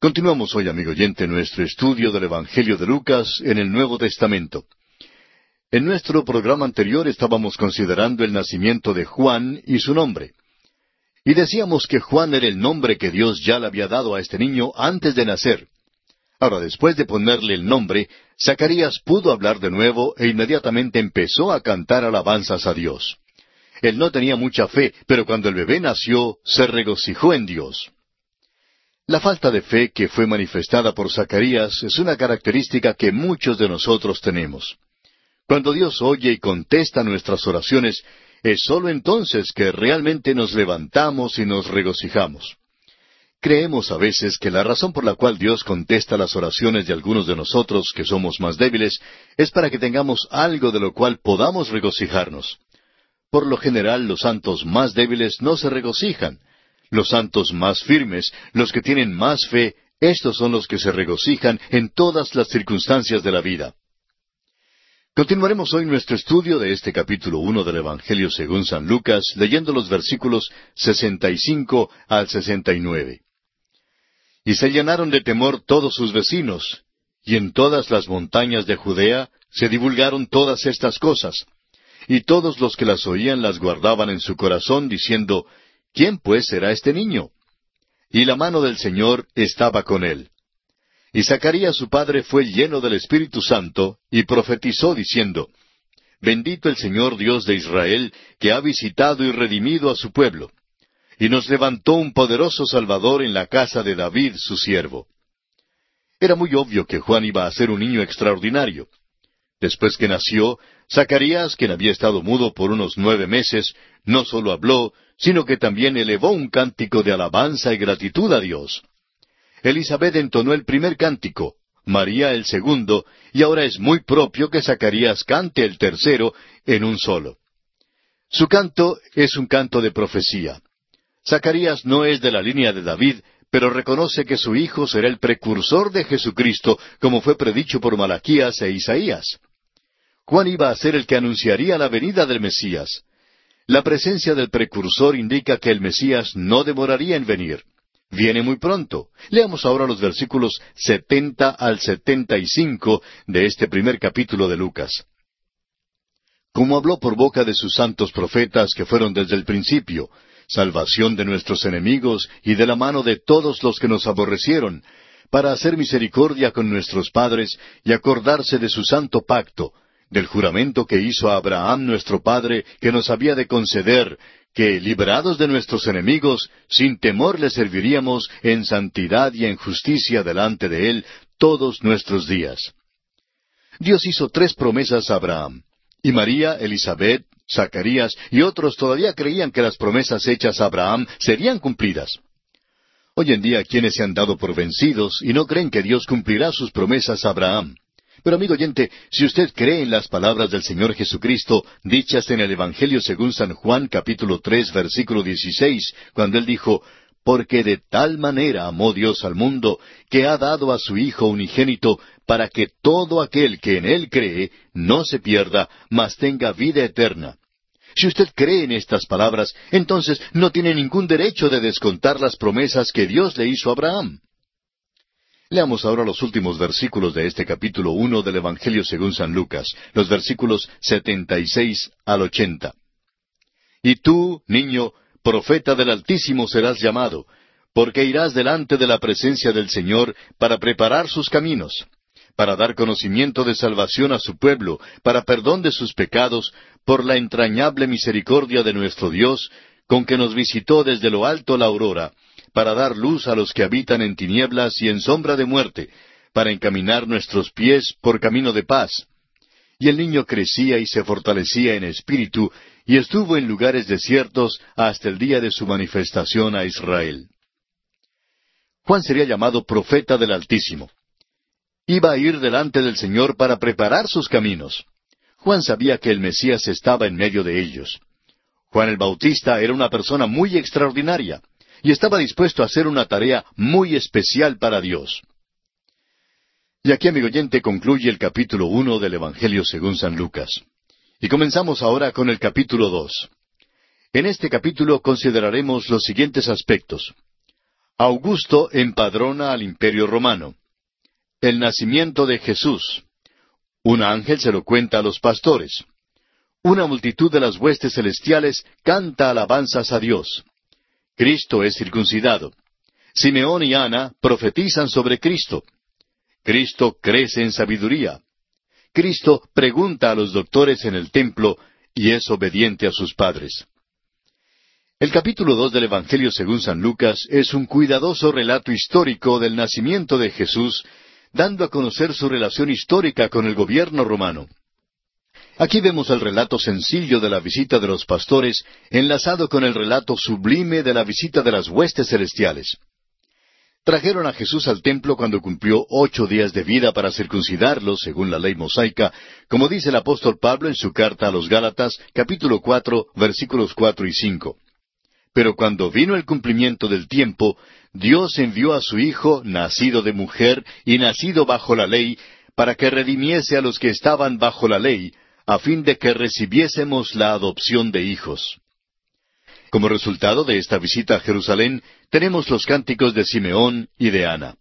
Continuamos hoy, amigo oyente, nuestro estudio del Evangelio de Lucas en el Nuevo Testamento. En nuestro programa anterior estábamos considerando el nacimiento de Juan y su nombre. Y decíamos que Juan era el nombre que Dios ya le había dado a este niño antes de nacer. Ahora, después de ponerle el nombre, Zacarías pudo hablar de nuevo e inmediatamente empezó a cantar alabanzas a Dios. Él no tenía mucha fe, pero cuando el bebé nació, se regocijó en Dios. La falta de fe que fue manifestada por Zacarías es una característica que muchos de nosotros tenemos. Cuando Dios oye y contesta nuestras oraciones, es sólo entonces que realmente nos levantamos y nos regocijamos. Creemos a veces que la razón por la cual Dios contesta las oraciones de algunos de nosotros que somos más débiles es para que tengamos algo de lo cual podamos regocijarnos. Por lo general los santos más débiles no se regocijan, los santos más firmes, los que tienen más fe, estos son los que se regocijan en todas las circunstancias de la vida. Continuaremos hoy nuestro estudio de este capítulo uno del Evangelio según San Lucas, leyendo los versículos sesenta y cinco al sesenta y nueve. Y se llenaron de temor todos sus vecinos, y en todas las montañas de Judea se divulgaron todas estas cosas. Y todos los que las oían las guardaban en su corazón, diciendo, ¿Quién pues será este niño? Y la mano del Señor estaba con él. Y Zacarías su padre fue lleno del Espíritu Santo, y profetizó diciendo, Bendito el Señor Dios de Israel, que ha visitado y redimido a su pueblo, y nos levantó un poderoso Salvador en la casa de David su siervo. Era muy obvio que Juan iba a ser un niño extraordinario. Después que nació, Zacarías, quien había estado mudo por unos nueve meses, no sólo habló, sino que también elevó un cántico de alabanza y gratitud a Dios. Elizabeth entonó el primer cántico, María el segundo, y ahora es muy propio que Zacarías cante el tercero en un solo. Su canto es un canto de profecía. Zacarías no es de la línea de David, pero reconoce que su hijo será el precursor de Jesucristo, como fue predicho por Malaquías e Isaías. Juan iba a ser el que anunciaría la venida del Mesías. La presencia del precursor indica que el Mesías no demoraría en venir. Viene muy pronto. Leamos ahora los versículos setenta al setenta y cinco de este primer capítulo de Lucas. Como habló por boca de sus santos profetas que fueron desde el principio, salvación de nuestros enemigos y de la mano de todos los que nos aborrecieron, para hacer misericordia con nuestros padres y acordarse de su santo pacto, del juramento que hizo a Abraham nuestro Padre, que nos había de conceder, que, librados de nuestros enemigos, sin temor le serviríamos en santidad y en justicia delante de Él todos nuestros días. Dios hizo tres promesas a Abraham, y María, Elizabeth, Zacarías y otros todavía creían que las promesas hechas a Abraham serían cumplidas. Hoy en día quienes se han dado por vencidos y no creen que Dios cumplirá sus promesas a Abraham. Pero amigo oyente, si usted cree en las palabras del Señor Jesucristo, dichas en el Evangelio según San Juan capítulo tres versículo dieciséis, cuando él dijo, Porque de tal manera amó Dios al mundo, que ha dado a su Hijo unigénito, para que todo aquel que en él cree no se pierda, mas tenga vida eterna. Si usted cree en estas palabras, entonces no tiene ningún derecho de descontar las promesas que Dios le hizo a Abraham. Leamos ahora los últimos versículos de este capítulo uno del Evangelio según San Lucas, los versículos setenta y seis al ochenta. Y tú, niño, profeta del Altísimo serás llamado, porque irás delante de la presencia del Señor para preparar sus caminos, para dar conocimiento de salvación a su pueblo, para perdón de sus pecados, por la entrañable misericordia de nuestro Dios, con que nos visitó desde lo alto la aurora, para dar luz a los que habitan en tinieblas y en sombra de muerte, para encaminar nuestros pies por camino de paz. Y el niño crecía y se fortalecía en espíritu, y estuvo en lugares desiertos hasta el día de su manifestación a Israel. Juan sería llamado profeta del Altísimo. Iba a ir delante del Señor para preparar sus caminos. Juan sabía que el Mesías estaba en medio de ellos. Juan el Bautista era una persona muy extraordinaria y estaba dispuesto a hacer una tarea muy especial para Dios. Y aquí, amigo oyente, concluye el capítulo uno del Evangelio según San Lucas. Y comenzamos ahora con el capítulo dos. En este capítulo consideraremos los siguientes aspectos. Augusto empadrona al imperio romano. El nacimiento de Jesús. Un ángel se lo cuenta a los pastores. Una multitud de las huestes celestiales canta alabanzas a Dios. Cristo es circuncidado. Simeón y Ana profetizan sobre Cristo. Cristo crece en sabiduría. Cristo pregunta a los doctores en el templo y es obediente a sus padres. El capítulo dos del Evangelio según San Lucas es un cuidadoso relato histórico del nacimiento de Jesús, dando a conocer su relación histórica con el gobierno romano. Aquí vemos el relato sencillo de la visita de los pastores enlazado con el relato sublime de la visita de las huestes celestiales. Trajeron a Jesús al templo cuando cumplió ocho días de vida para circuncidarlo, según la ley mosaica, como dice el apóstol Pablo en su carta a los Gálatas, capítulo cuatro, versículos cuatro y cinco. Pero cuando vino el cumplimiento del tiempo, Dios envió a su Hijo, nacido de mujer y nacido bajo la ley, para que redimiese a los que estaban bajo la ley, a fin de que recibiésemos la adopción de hijos. Como resultado de esta visita a Jerusalén, tenemos los cánticos de Simeón y de Ana.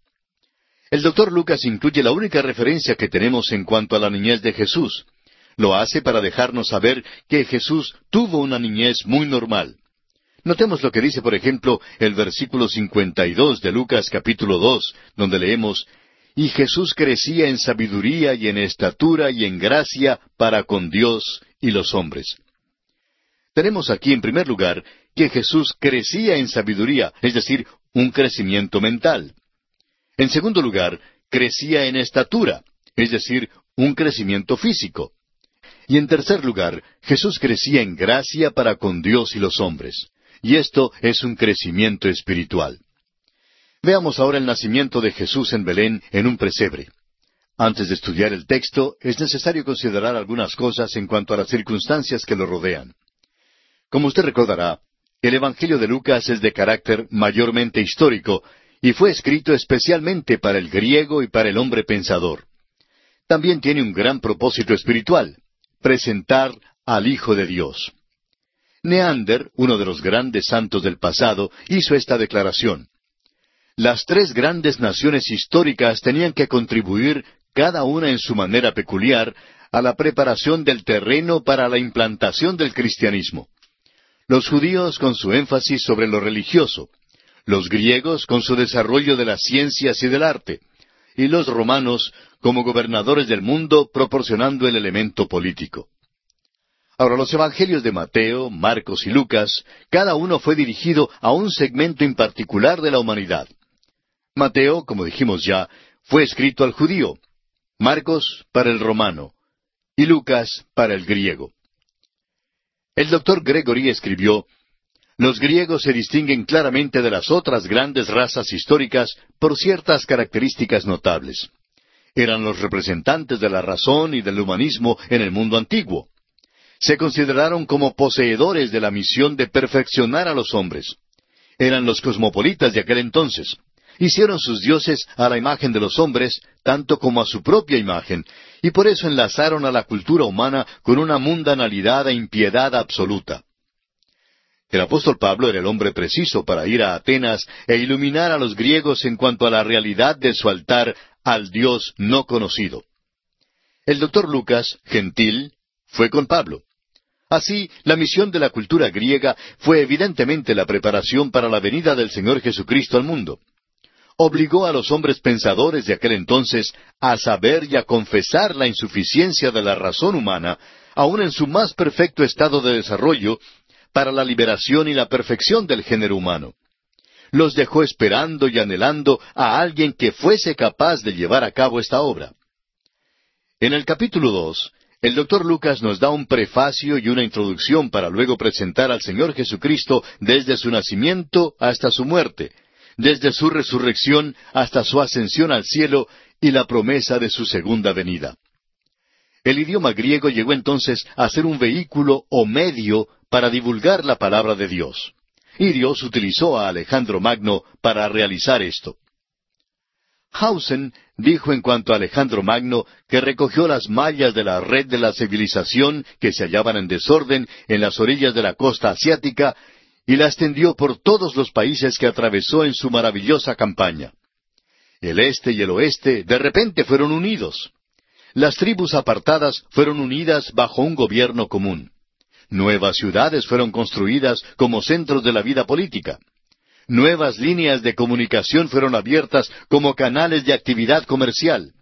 El doctor Lucas incluye la única referencia que tenemos en cuanto a la niñez de Jesús. Lo hace para dejarnos saber que Jesús tuvo una niñez muy normal. Notemos lo que dice, por ejemplo, el versículo 52 de Lucas capítulo 2, donde leemos, Y Jesús crecía en sabiduría y en estatura y en gracia para con Dios y los hombres. Tenemos aquí, en primer lugar, que Jesús crecía en sabiduría, es decir, un crecimiento mental. En segundo lugar, crecía en estatura, es decir, un crecimiento físico. Y en tercer lugar, Jesús crecía en gracia para con Dios y los hombres. Y esto es un crecimiento espiritual. Veamos ahora el nacimiento de Jesús en Belén en un presebre. Antes de estudiar el texto, es necesario considerar algunas cosas en cuanto a las circunstancias que lo rodean. Como usted recordará, el Evangelio de Lucas es de carácter mayormente histórico y fue escrito especialmente para el griego y para el hombre pensador. También tiene un gran propósito espiritual, presentar al Hijo de Dios. Neander, uno de los grandes santos del pasado, hizo esta declaración. Las tres grandes naciones históricas tenían que contribuir, cada una en su manera peculiar, a la preparación del terreno para la implantación del cristianismo los judíos con su énfasis sobre lo religioso, los griegos con su desarrollo de las ciencias y del arte, y los romanos como gobernadores del mundo proporcionando el elemento político. Ahora, los evangelios de Mateo, Marcos y Lucas, cada uno fue dirigido a un segmento en particular de la humanidad. Mateo, como dijimos ya, fue escrito al judío, Marcos para el romano y Lucas para el griego. El doctor Gregory escribió, Los griegos se distinguen claramente de las otras grandes razas históricas por ciertas características notables. Eran los representantes de la razón y del humanismo en el mundo antiguo. Se consideraron como poseedores de la misión de perfeccionar a los hombres. Eran los cosmopolitas de aquel entonces. Hicieron sus dioses a la imagen de los hombres, tanto como a su propia imagen, y por eso enlazaron a la cultura humana con una mundanalidad e impiedad absoluta. El apóstol Pablo era el hombre preciso para ir a Atenas e iluminar a los griegos en cuanto a la realidad de su altar al Dios no conocido. El doctor Lucas, gentil, fue con Pablo. Así, la misión de la cultura griega fue evidentemente la preparación para la venida del Señor Jesucristo al mundo obligó a los hombres pensadores de aquel entonces a saber y a confesar la insuficiencia de la razón humana, aun en su más perfecto estado de desarrollo, para la liberación y la perfección del género humano. Los dejó esperando y anhelando a alguien que fuese capaz de llevar a cabo esta obra. En el capítulo dos, el doctor Lucas nos da un prefacio y una introducción para luego presentar al Señor Jesucristo desde su nacimiento hasta su muerte, desde su resurrección hasta su ascensión al cielo y la promesa de su segunda venida. El idioma griego llegó entonces a ser un vehículo o medio para divulgar la palabra de Dios. Y Dios utilizó a Alejandro Magno para realizar esto. Hausen dijo en cuanto a Alejandro Magno que recogió las mallas de la red de la civilización que se hallaban en desorden en las orillas de la costa asiática y la extendió por todos los países que atravesó en su maravillosa campaña. El este y el oeste de repente fueron unidos. Las tribus apartadas fueron unidas bajo un gobierno común. Nuevas ciudades fueron construidas como centros de la vida política. Nuevas líneas de comunicación fueron abiertas como canales de actividad comercial.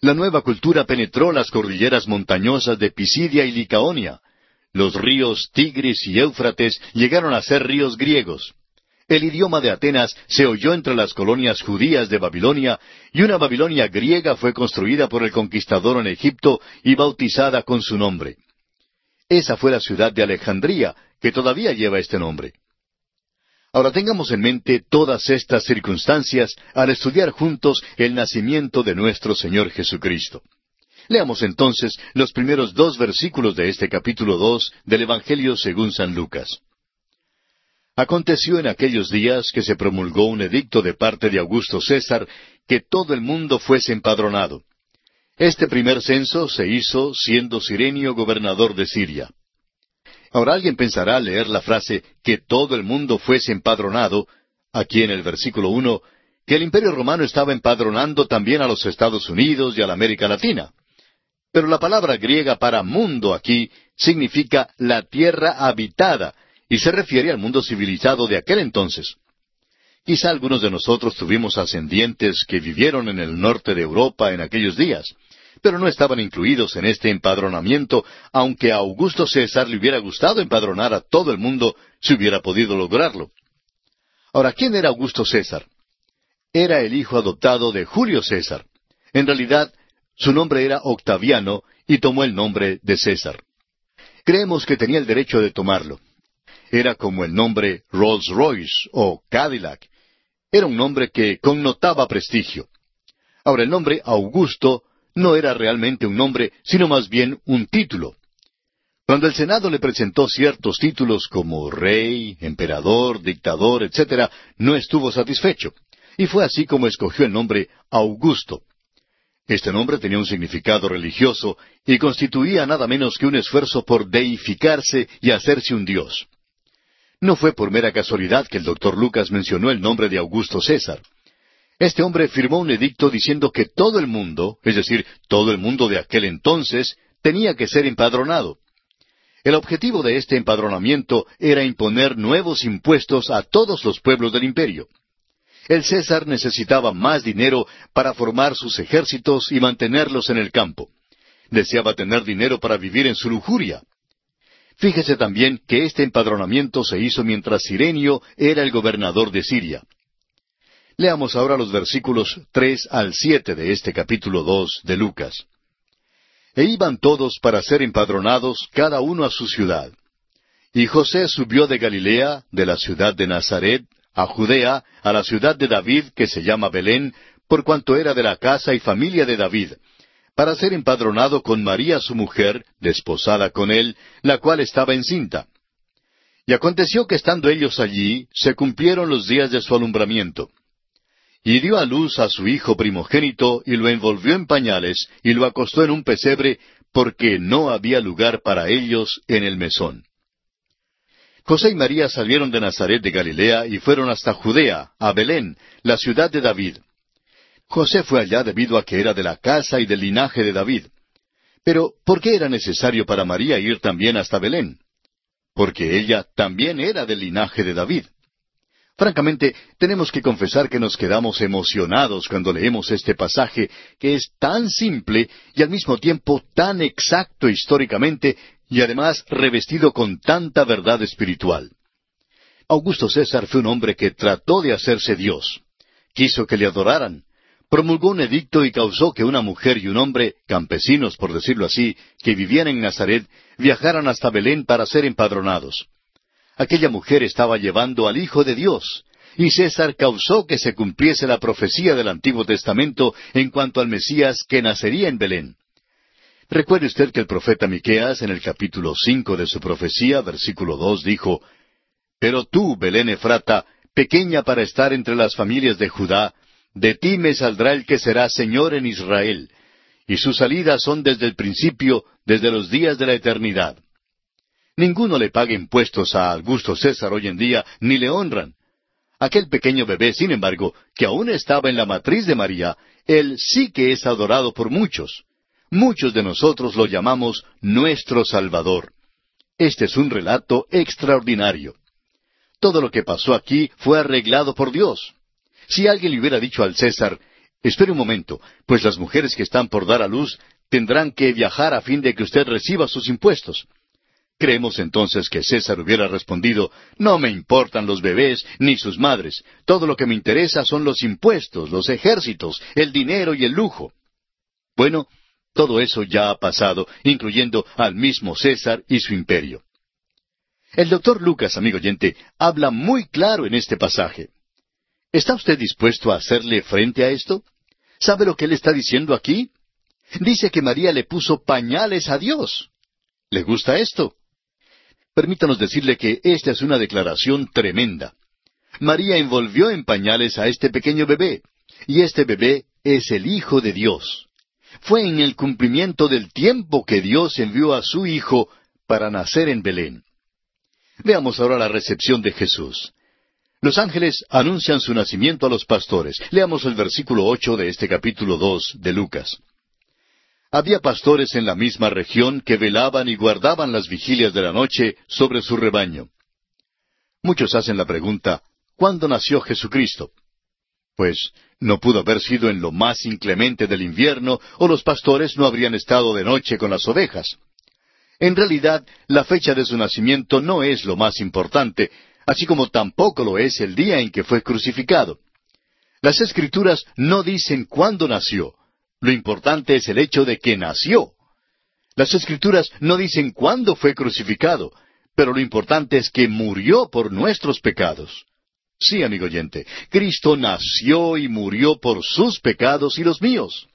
La nueva cultura penetró las cordilleras montañosas de Pisidia y Licaonia. Los ríos Tigris y Éufrates llegaron a ser ríos griegos. El idioma de Atenas se oyó entre las colonias judías de Babilonia y una Babilonia griega fue construida por el conquistador en Egipto y bautizada con su nombre. Esa fue la ciudad de Alejandría, que todavía lleva este nombre. Ahora tengamos en mente todas estas circunstancias al estudiar juntos el nacimiento de nuestro Señor Jesucristo. Leamos entonces los primeros dos versículos de este capítulo dos del Evangelio según San Lucas. Aconteció en aquellos días que se promulgó un edicto de parte de Augusto César que todo el mundo fuese empadronado. Este primer censo se hizo siendo Sirenio gobernador de Siria. Ahora alguien pensará leer la frase que todo el mundo fuese empadronado, aquí en el versículo uno, que el Imperio Romano estaba empadronando también a los Estados Unidos y a la América Latina. Pero la palabra griega para mundo aquí significa la tierra habitada y se refiere al mundo civilizado de aquel entonces. Quizá algunos de nosotros tuvimos ascendientes que vivieron en el norte de Europa en aquellos días, pero no estaban incluidos en este empadronamiento, aunque a Augusto César le hubiera gustado empadronar a todo el mundo si hubiera podido lograrlo. Ahora, ¿quién era Augusto César? Era el hijo adoptado de Julio César. En realidad, su nombre era Octaviano y tomó el nombre de César. Creemos que tenía el derecho de tomarlo. Era como el nombre Rolls Royce o Cadillac. Era un nombre que connotaba prestigio. Ahora, el nombre Augusto no era realmente un nombre, sino más bien un título. Cuando el Senado le presentó ciertos títulos como rey, emperador, dictador, etc., no estuvo satisfecho, y fue así como escogió el nombre Augusto. Este nombre tenía un significado religioso y constituía nada menos que un esfuerzo por deificarse y hacerse un dios. No fue por mera casualidad que el doctor Lucas mencionó el nombre de Augusto César. Este hombre firmó un edicto diciendo que todo el mundo, es decir, todo el mundo de aquel entonces, tenía que ser empadronado. El objetivo de este empadronamiento era imponer nuevos impuestos a todos los pueblos del imperio. El César necesitaba más dinero para formar sus ejércitos y mantenerlos en el campo. Deseaba tener dinero para vivir en su lujuria. Fíjese también que este empadronamiento se hizo mientras Sirenio era el gobernador de Siria. Leamos ahora los versículos tres al siete de este capítulo dos de Lucas. E iban todos para ser empadronados, cada uno a su ciudad. Y José subió de Galilea, de la ciudad de Nazaret, a Judea, a la ciudad de David, que se llama Belén, por cuanto era de la casa y familia de David, para ser empadronado con María su mujer, desposada con él, la cual estaba encinta. Y aconteció que estando ellos allí, se cumplieron los días de su alumbramiento y dio a luz a su hijo primogénito, y lo envolvió en pañales, y lo acostó en un pesebre, porque no había lugar para ellos en el mesón. José y María salieron de Nazaret de Galilea y fueron hasta Judea, a Belén, la ciudad de David. José fue allá debido a que era de la casa y del linaje de David. Pero, ¿por qué era necesario para María ir también hasta Belén? Porque ella también era del linaje de David. Francamente, tenemos que confesar que nos quedamos emocionados cuando leemos este pasaje que es tan simple y al mismo tiempo tan exacto históricamente y además revestido con tanta verdad espiritual. Augusto César fue un hombre que trató de hacerse Dios. Quiso que le adoraran. Promulgó un edicto y causó que una mujer y un hombre, campesinos por decirlo así, que vivían en Nazaret, viajaran hasta Belén para ser empadronados. Aquella mujer estaba llevando al Hijo de Dios, y César causó que se cumpliese la profecía del Antiguo Testamento en cuanto al Mesías que nacería en Belén. Recuerde usted que el profeta Miqueas, en el capítulo cinco de su profecía, versículo dos, dijo Pero tú, Belén Efrata, pequeña para estar entre las familias de Judá, de ti me saldrá el que será Señor en Israel, y sus salidas son desde el principio, desde los días de la eternidad. Ninguno le paga impuestos a Augusto César hoy en día, ni le honran. Aquel pequeño bebé, sin embargo, que aún estaba en la matriz de María, él sí que es adorado por muchos. Muchos de nosotros lo llamamos nuestro Salvador. Este es un relato extraordinario. Todo lo que pasó aquí fue arreglado por Dios. Si alguien le hubiera dicho al César, espere un momento, pues las mujeres que están por dar a luz tendrán que viajar a fin de que usted reciba sus impuestos. Creemos entonces que César hubiera respondido, no me importan los bebés ni sus madres, todo lo que me interesa son los impuestos, los ejércitos, el dinero y el lujo. Bueno, todo eso ya ha pasado, incluyendo al mismo César y su imperio. El doctor Lucas, amigo oyente, habla muy claro en este pasaje. ¿Está usted dispuesto a hacerle frente a esto? ¿Sabe lo que él está diciendo aquí? Dice que María le puso pañales a Dios. ¿Le gusta esto? Permítanos decirle que esta es una declaración tremenda. María envolvió en pañales a este pequeño bebé, y este bebé es el Hijo de Dios. Fue en el cumplimiento del tiempo que Dios envió a su Hijo para nacer en Belén. Veamos ahora la recepción de Jesús. Los ángeles anuncian su nacimiento a los pastores. Leamos el versículo ocho de este capítulo dos de Lucas. Había pastores en la misma región que velaban y guardaban las vigilias de la noche sobre su rebaño. Muchos hacen la pregunta, ¿cuándo nació Jesucristo? Pues no pudo haber sido en lo más inclemente del invierno, o los pastores no habrían estado de noche con las ovejas. En realidad, la fecha de su nacimiento no es lo más importante, así como tampoco lo es el día en que fue crucificado. Las escrituras no dicen cuándo nació, lo importante es el hecho de que nació. Las escrituras no dicen cuándo fue crucificado, pero lo importante es que murió por nuestros pecados. Sí, amigo oyente, Cristo nació y murió por sus pecados y los míos.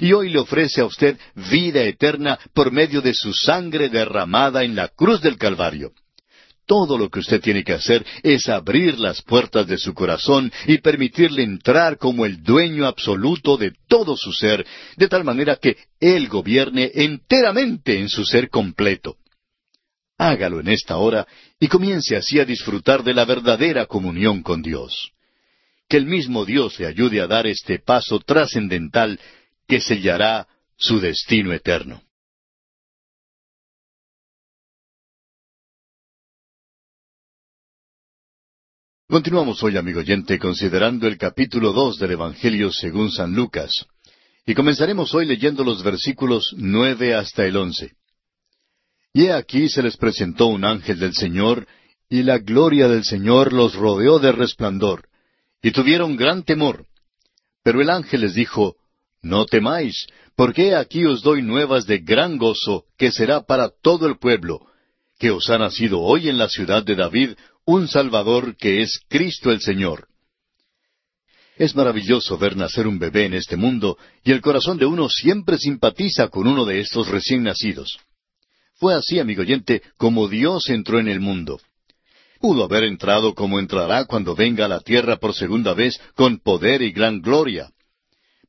Y hoy le ofrece a usted vida eterna por medio de su sangre derramada en la cruz del Calvario. Todo lo que usted tiene que hacer es abrir las puertas de su corazón y permitirle entrar como el dueño absoluto de todo su ser, de tal manera que Él gobierne enteramente en su ser completo. Hágalo en esta hora y comience así a disfrutar de la verdadera comunión con Dios. Que el mismo Dios le ayude a dar este paso trascendental que sellará su destino eterno. Continuamos hoy, amigo oyente, considerando el capítulo dos del Evangelio según San Lucas. Y comenzaremos hoy leyendo los versículos nueve hasta el once. Y he aquí se les presentó un ángel del Señor, y la gloria del Señor los rodeó de resplandor, y tuvieron gran temor. Pero el ángel les dijo, No temáis, porque aquí os doy nuevas de gran gozo, que será para todo el pueblo, que os ha nacido hoy en la ciudad de David un Salvador que es Cristo el Señor. Es maravilloso ver nacer un bebé en este mundo y el corazón de uno siempre simpatiza con uno de estos recién nacidos. Fue así, amigo oyente, como Dios entró en el mundo. Pudo haber entrado como entrará cuando venga a la tierra por segunda vez con poder y gran gloria.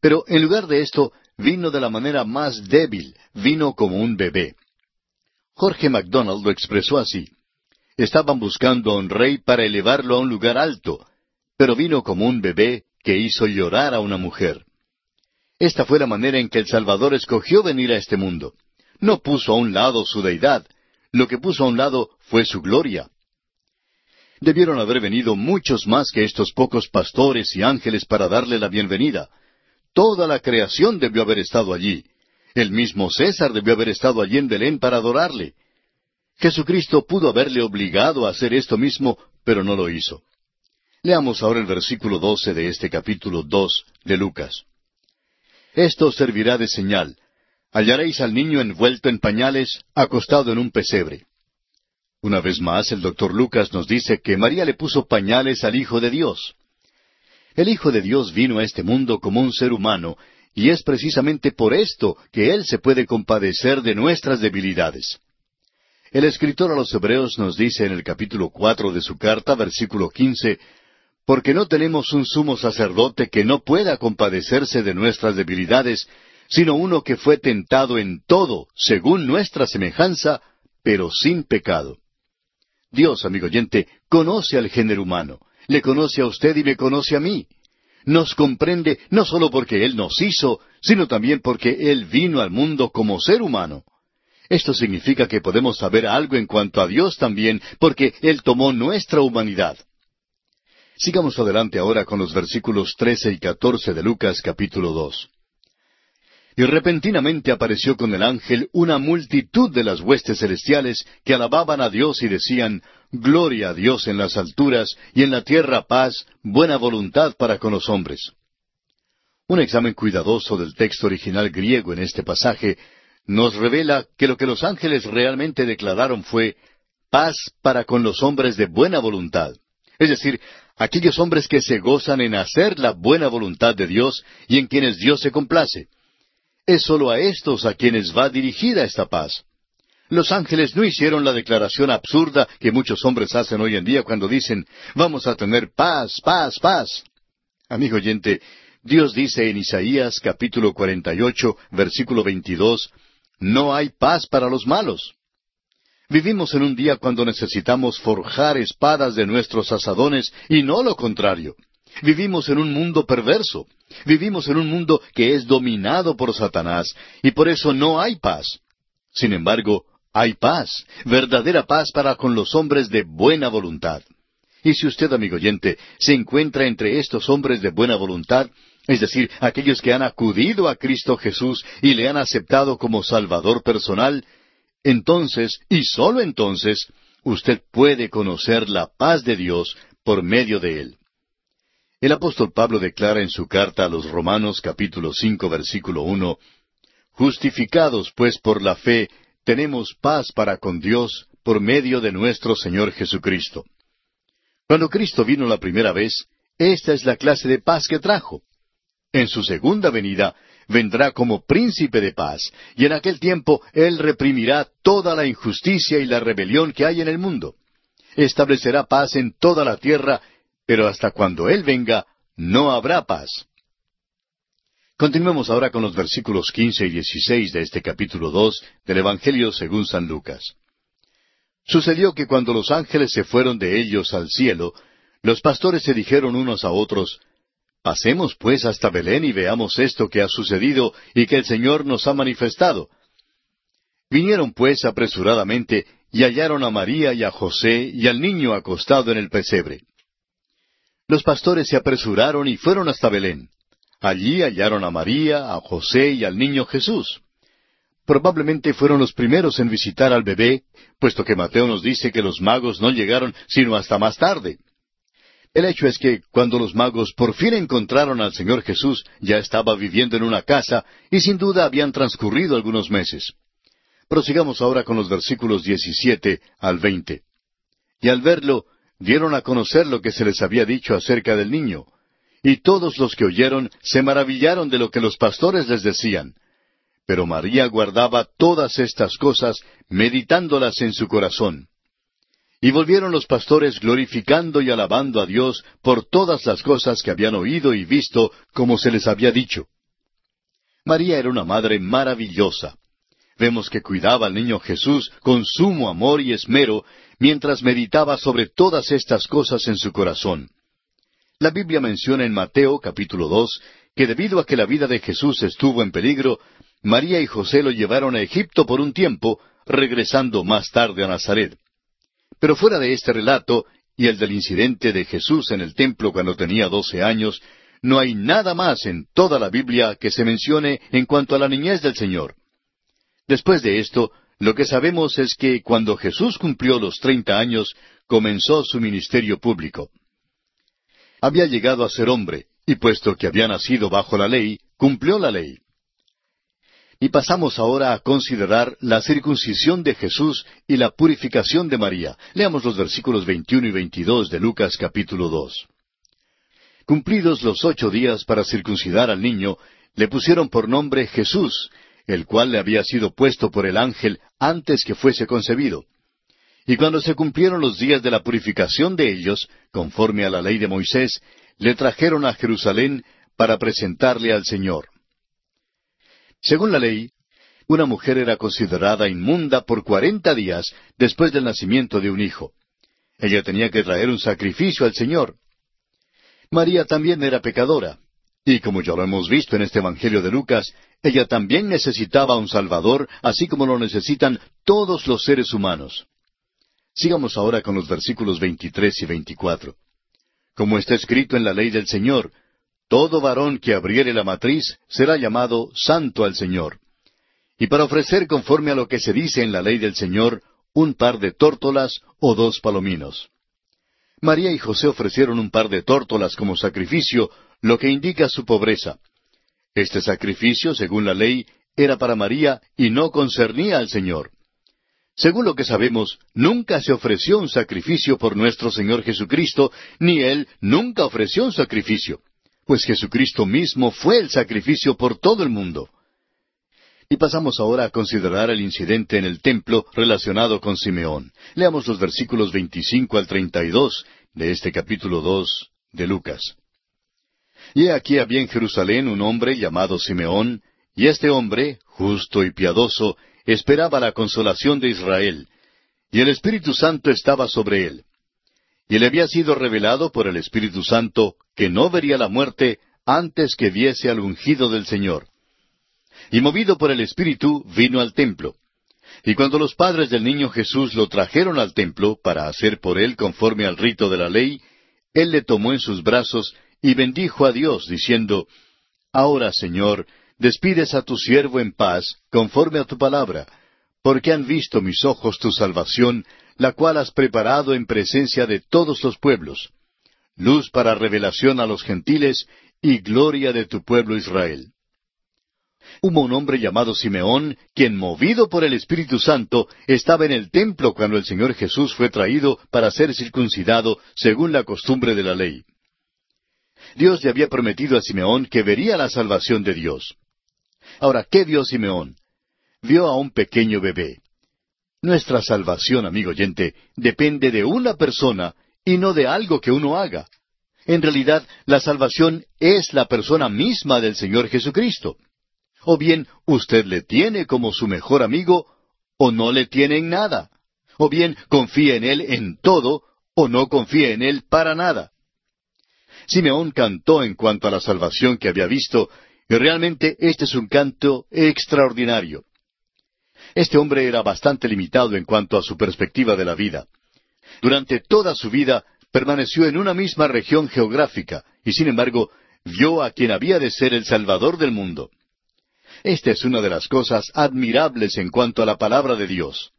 Pero en lugar de esto, vino de la manera más débil, vino como un bebé. Jorge MacDonald lo expresó así. Estaban buscando a un rey para elevarlo a un lugar alto, pero vino como un bebé que hizo llorar a una mujer. Esta fue la manera en que el Salvador escogió venir a este mundo. No puso a un lado su deidad, lo que puso a un lado fue su gloria. Debieron haber venido muchos más que estos pocos pastores y ángeles para darle la bienvenida. Toda la creación debió haber estado allí. El mismo César debió haber estado allí en Belén para adorarle. Jesucristo pudo haberle obligado a hacer esto mismo, pero no lo hizo. Leamos ahora el versículo doce de este capítulo dos de Lucas. Esto servirá de señal. Hallaréis al niño envuelto en pañales, acostado en un pesebre. Una vez más, el doctor Lucas nos dice que María le puso pañales al Hijo de Dios. El Hijo de Dios vino a este mundo como un ser humano, y es precisamente por esto que Él se puede compadecer de nuestras debilidades. El escritor a los Hebreos nos dice en el capítulo cuatro de su carta, versículo quince, porque no tenemos un sumo sacerdote que no pueda compadecerse de nuestras debilidades, sino uno que fue tentado en todo, según nuestra semejanza, pero sin pecado. Dios, amigo oyente, conoce al género humano, le conoce a usted y me conoce a mí. Nos comprende no solo porque Él nos hizo, sino también porque Él vino al mundo como ser humano. Esto significa que podemos saber algo en cuanto a Dios también, porque Él tomó nuestra humanidad. Sigamos adelante ahora con los versículos trece y catorce de Lucas capítulo dos. Y repentinamente apareció con el ángel una multitud de las huestes celestiales que alababan a Dios y decían, Gloria a Dios en las alturas y en la tierra paz, buena voluntad para con los hombres. Un examen cuidadoso del texto original griego en este pasaje nos revela que lo que los ángeles realmente declararon fue paz para con los hombres de buena voluntad. Es decir, aquellos hombres que se gozan en hacer la buena voluntad de Dios y en quienes Dios se complace. Es sólo a estos a quienes va dirigida esta paz. Los ángeles no hicieron la declaración absurda que muchos hombres hacen hoy en día cuando dicen, vamos a tener paz, paz, paz. Amigo oyente, Dios dice en Isaías capítulo 48, versículo 22, no hay paz para los malos. Vivimos en un día cuando necesitamos forjar espadas de nuestros asadones y no lo contrario. Vivimos en un mundo perverso. Vivimos en un mundo que es dominado por Satanás y por eso no hay paz. Sin embargo, hay paz, verdadera paz para con los hombres de buena voluntad. Y si usted, amigo oyente, se encuentra entre estos hombres de buena voluntad, es decir, aquellos que han acudido a Cristo Jesús y le han aceptado como Salvador personal, entonces, y sólo entonces, usted puede conocer la paz de Dios por medio de él. El apóstol Pablo declara en su carta a los Romanos capítulo cinco versículo uno Justificados pues por la fe, tenemos paz para con Dios por medio de nuestro Señor Jesucristo. Cuando Cristo vino la primera vez, esta es la clase de paz que trajo. En su segunda venida vendrá como príncipe de paz, y en aquel tiempo Él reprimirá toda la injusticia y la rebelión que hay en el mundo. Establecerá paz en toda la tierra pero hasta cuando Él venga, no habrá paz. Continuemos ahora con los versículos quince y dieciséis de este capítulo dos del Evangelio según San Lucas. Sucedió que cuando los ángeles se fueron de ellos al cielo, los pastores se dijeron unos a otros, Pasemos pues hasta Belén y veamos esto que ha sucedido y que el Señor nos ha manifestado. Vinieron pues apresuradamente y hallaron a María y a José y al niño acostado en el pesebre. Los pastores se apresuraron y fueron hasta Belén. Allí hallaron a María, a José y al niño Jesús. Probablemente fueron los primeros en visitar al bebé, puesto que Mateo nos dice que los magos no llegaron sino hasta más tarde. El hecho es que cuando los magos por fin encontraron al Señor Jesús, ya estaba viviendo en una casa y sin duda habían transcurrido algunos meses. Prosigamos ahora con los versículos 17 al 20. Y al verlo, dieron a conocer lo que se les había dicho acerca del niño. Y todos los que oyeron se maravillaron de lo que los pastores les decían. Pero María guardaba todas estas cosas, meditándolas en su corazón. Y volvieron los pastores glorificando y alabando a Dios por todas las cosas que habían oído y visto, como se les había dicho. María era una madre maravillosa. Vemos que cuidaba al niño Jesús con sumo amor y esmero, mientras meditaba sobre todas estas cosas en su corazón. La Biblia menciona en Mateo capítulo dos que debido a que la vida de Jesús estuvo en peligro, María y José lo llevaron a Egipto por un tiempo, regresando más tarde a Nazaret. Pero fuera de este relato y el del incidente de Jesús en el templo cuando tenía doce años, no hay nada más en toda la Biblia que se mencione en cuanto a la niñez del Señor. Después de esto, lo que sabemos es que cuando Jesús cumplió los treinta años, comenzó su ministerio público. Había llegado a ser hombre, y puesto que había nacido bajo la ley, cumplió la ley. Y pasamos ahora a considerar la circuncisión de Jesús y la purificación de María. Leamos los versículos 21 y 22 de Lucas capítulo 2. Cumplidos los ocho días para circuncidar al niño, le pusieron por nombre Jesús, el cual le había sido puesto por el ángel antes que fuese concebido. Y cuando se cumplieron los días de la purificación de ellos, conforme a la ley de Moisés, le trajeron a Jerusalén para presentarle al Señor. Según la ley, una mujer era considerada inmunda por cuarenta días después del nacimiento de un hijo. Ella tenía que traer un sacrificio al Señor. María también era pecadora, y como ya lo hemos visto en este Evangelio de Lucas, ella también necesitaba un Salvador, así como lo necesitan todos los seres humanos. Sigamos ahora con los versículos 23 y 24. Como está escrito en la ley del Señor, todo varón que abriere la matriz será llamado santo al Señor. Y para ofrecer conforme a lo que se dice en la ley del Señor, un par de tórtolas o dos palominos. María y José ofrecieron un par de tórtolas como sacrificio, lo que indica su pobreza. Este sacrificio, según la ley, era para María y no concernía al Señor. Según lo que sabemos, nunca se ofreció un sacrificio por nuestro Señor Jesucristo, ni Él nunca ofreció un sacrificio, pues Jesucristo mismo fue el sacrificio por todo el mundo. Y pasamos ahora a considerar el incidente en el templo relacionado con Simeón. Leamos los versículos 25 al 32 de este capítulo 2 de Lucas. Y aquí había en Jerusalén un hombre llamado Simeón, y este hombre, justo y piadoso, esperaba la consolación de Israel, y el Espíritu Santo estaba sobre él. Y le había sido revelado por el Espíritu Santo que no vería la muerte antes que viese al ungido del Señor. Y movido por el Espíritu, vino al templo. Y cuando los padres del niño Jesús lo trajeron al templo para hacer por él conforme al rito de la ley, él le tomó en sus brazos y bendijo a Dios, diciendo, Ahora, Señor, despides a tu siervo en paz, conforme a tu palabra, porque han visto mis ojos tu salvación, la cual has preparado en presencia de todos los pueblos, luz para revelación a los gentiles y gloria de tu pueblo Israel. Hubo un hombre llamado Simeón, quien, movido por el Espíritu Santo, estaba en el templo cuando el Señor Jesús fue traído para ser circuncidado según la costumbre de la ley. Dios le había prometido a Simeón que vería la salvación de Dios. Ahora, ¿qué vio Simeón? Vio a un pequeño bebé. Nuestra salvación, amigo oyente, depende de una persona y no de algo que uno haga. En realidad, la salvación es la persona misma del Señor Jesucristo. O bien usted le tiene como su mejor amigo, o no le tiene en nada. O bien confía en Él en todo, o no confía en Él para nada. Simeón cantó en cuanto a la salvación que había visto y realmente este es un canto extraordinario. Este hombre era bastante limitado en cuanto a su perspectiva de la vida. Durante toda su vida permaneció en una misma región geográfica y sin embargo vio a quien había de ser el Salvador del mundo. Esta es una de las cosas admirables en cuanto a la palabra de Dios.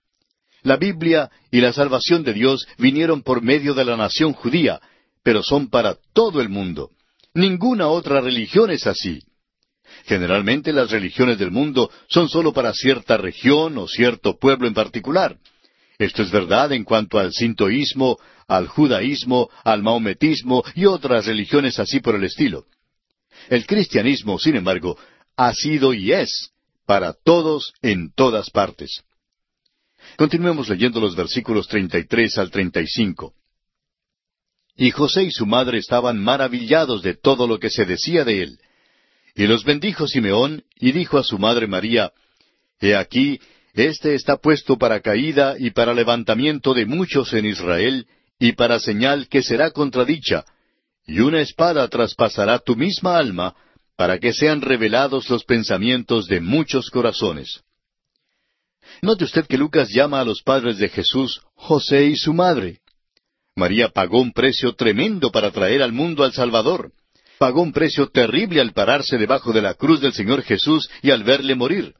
La Biblia y la salvación de Dios vinieron por medio de la nación judía, pero son para todo el mundo. Ninguna otra religión es así. Generalmente las religiones del mundo son sólo para cierta región o cierto pueblo en particular. Esto es verdad en cuanto al sintoísmo, al judaísmo, al maometismo y otras religiones así por el estilo. El cristianismo, sin embargo, ha sido y es para todos en todas partes. Continuemos leyendo los versículos 33 al 35. Y José y su madre estaban maravillados de todo lo que se decía de él. Y los bendijo Simeón, y dijo a su madre María, He aquí, este está puesto para caída y para levantamiento de muchos en Israel, y para señal que será contradicha, y una espada traspasará tu misma alma, para que sean revelados los pensamientos de muchos corazones. Note usted que Lucas llama a los padres de Jesús José y su madre. María pagó un precio tremendo para traer al mundo al Salvador pagó un precio terrible al pararse debajo de la cruz del Señor Jesús y al verle morir.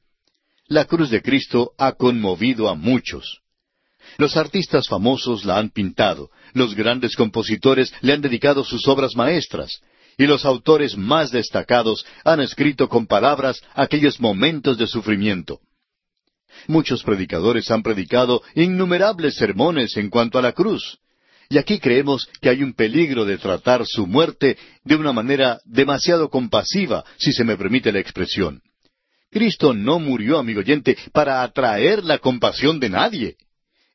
La cruz de Cristo ha conmovido a muchos. Los artistas famosos la han pintado, los grandes compositores le han dedicado sus obras maestras, y los autores más destacados han escrito con palabras aquellos momentos de sufrimiento. Muchos predicadores han predicado innumerables sermones en cuanto a la cruz, y aquí creemos que hay un peligro de tratar su muerte de una manera demasiado compasiva, si se me permite la expresión. Cristo no murió, amigo oyente, para atraer la compasión de nadie.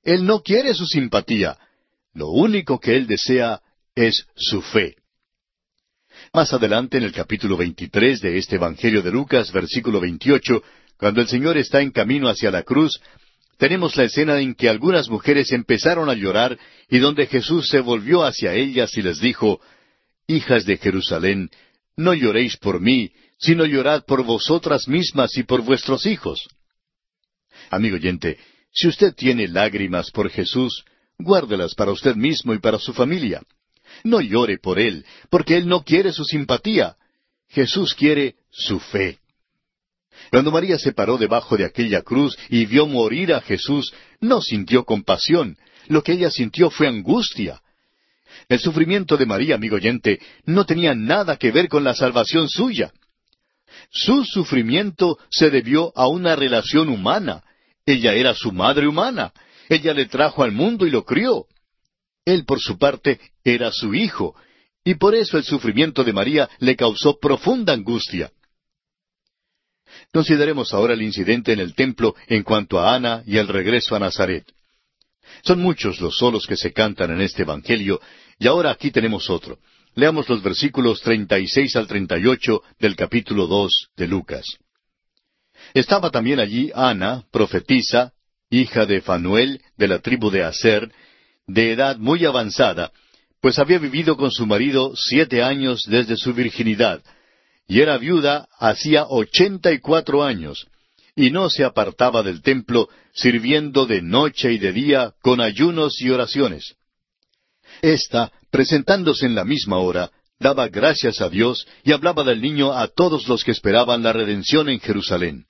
Él no quiere su simpatía. Lo único que Él desea es su fe. Más adelante, en el capítulo 23 de este Evangelio de Lucas, versículo 28, cuando el Señor está en camino hacia la cruz, tenemos la escena en que algunas mujeres empezaron a llorar y donde Jesús se volvió hacia ellas y les dijo, Hijas de Jerusalén, no lloréis por mí, sino llorad por vosotras mismas y por vuestros hijos. Amigo oyente, si usted tiene lágrimas por Jesús, guárdelas para usted mismo y para su familia. No llore por Él, porque Él no quiere su simpatía. Jesús quiere su fe. Cuando María se paró debajo de aquella cruz y vio morir a Jesús, no sintió compasión. Lo que ella sintió fue angustia. El sufrimiento de María, amigo oyente, no tenía nada que ver con la salvación suya. Su sufrimiento se debió a una relación humana. Ella era su madre humana. Ella le trajo al mundo y lo crió. Él, por su parte, era su hijo, y por eso el sufrimiento de María le causó profunda angustia. Consideremos ahora el incidente en el templo en cuanto a Ana y el regreso a Nazaret. Son muchos los solos que se cantan en este Evangelio, y ahora aquí tenemos otro. Leamos los versículos 36 al 38 del capítulo 2 de Lucas. Estaba también allí Ana, profetisa, hija de Fanuel, de la tribu de Aser, de edad muy avanzada, pues había vivido con su marido siete años desde su virginidad, y era viuda hacía ochenta y cuatro años, y no se apartaba del templo, sirviendo de noche y de día con ayunos y oraciones. Esta, presentándose en la misma hora, daba gracias a Dios y hablaba del niño a todos los que esperaban la redención en Jerusalén.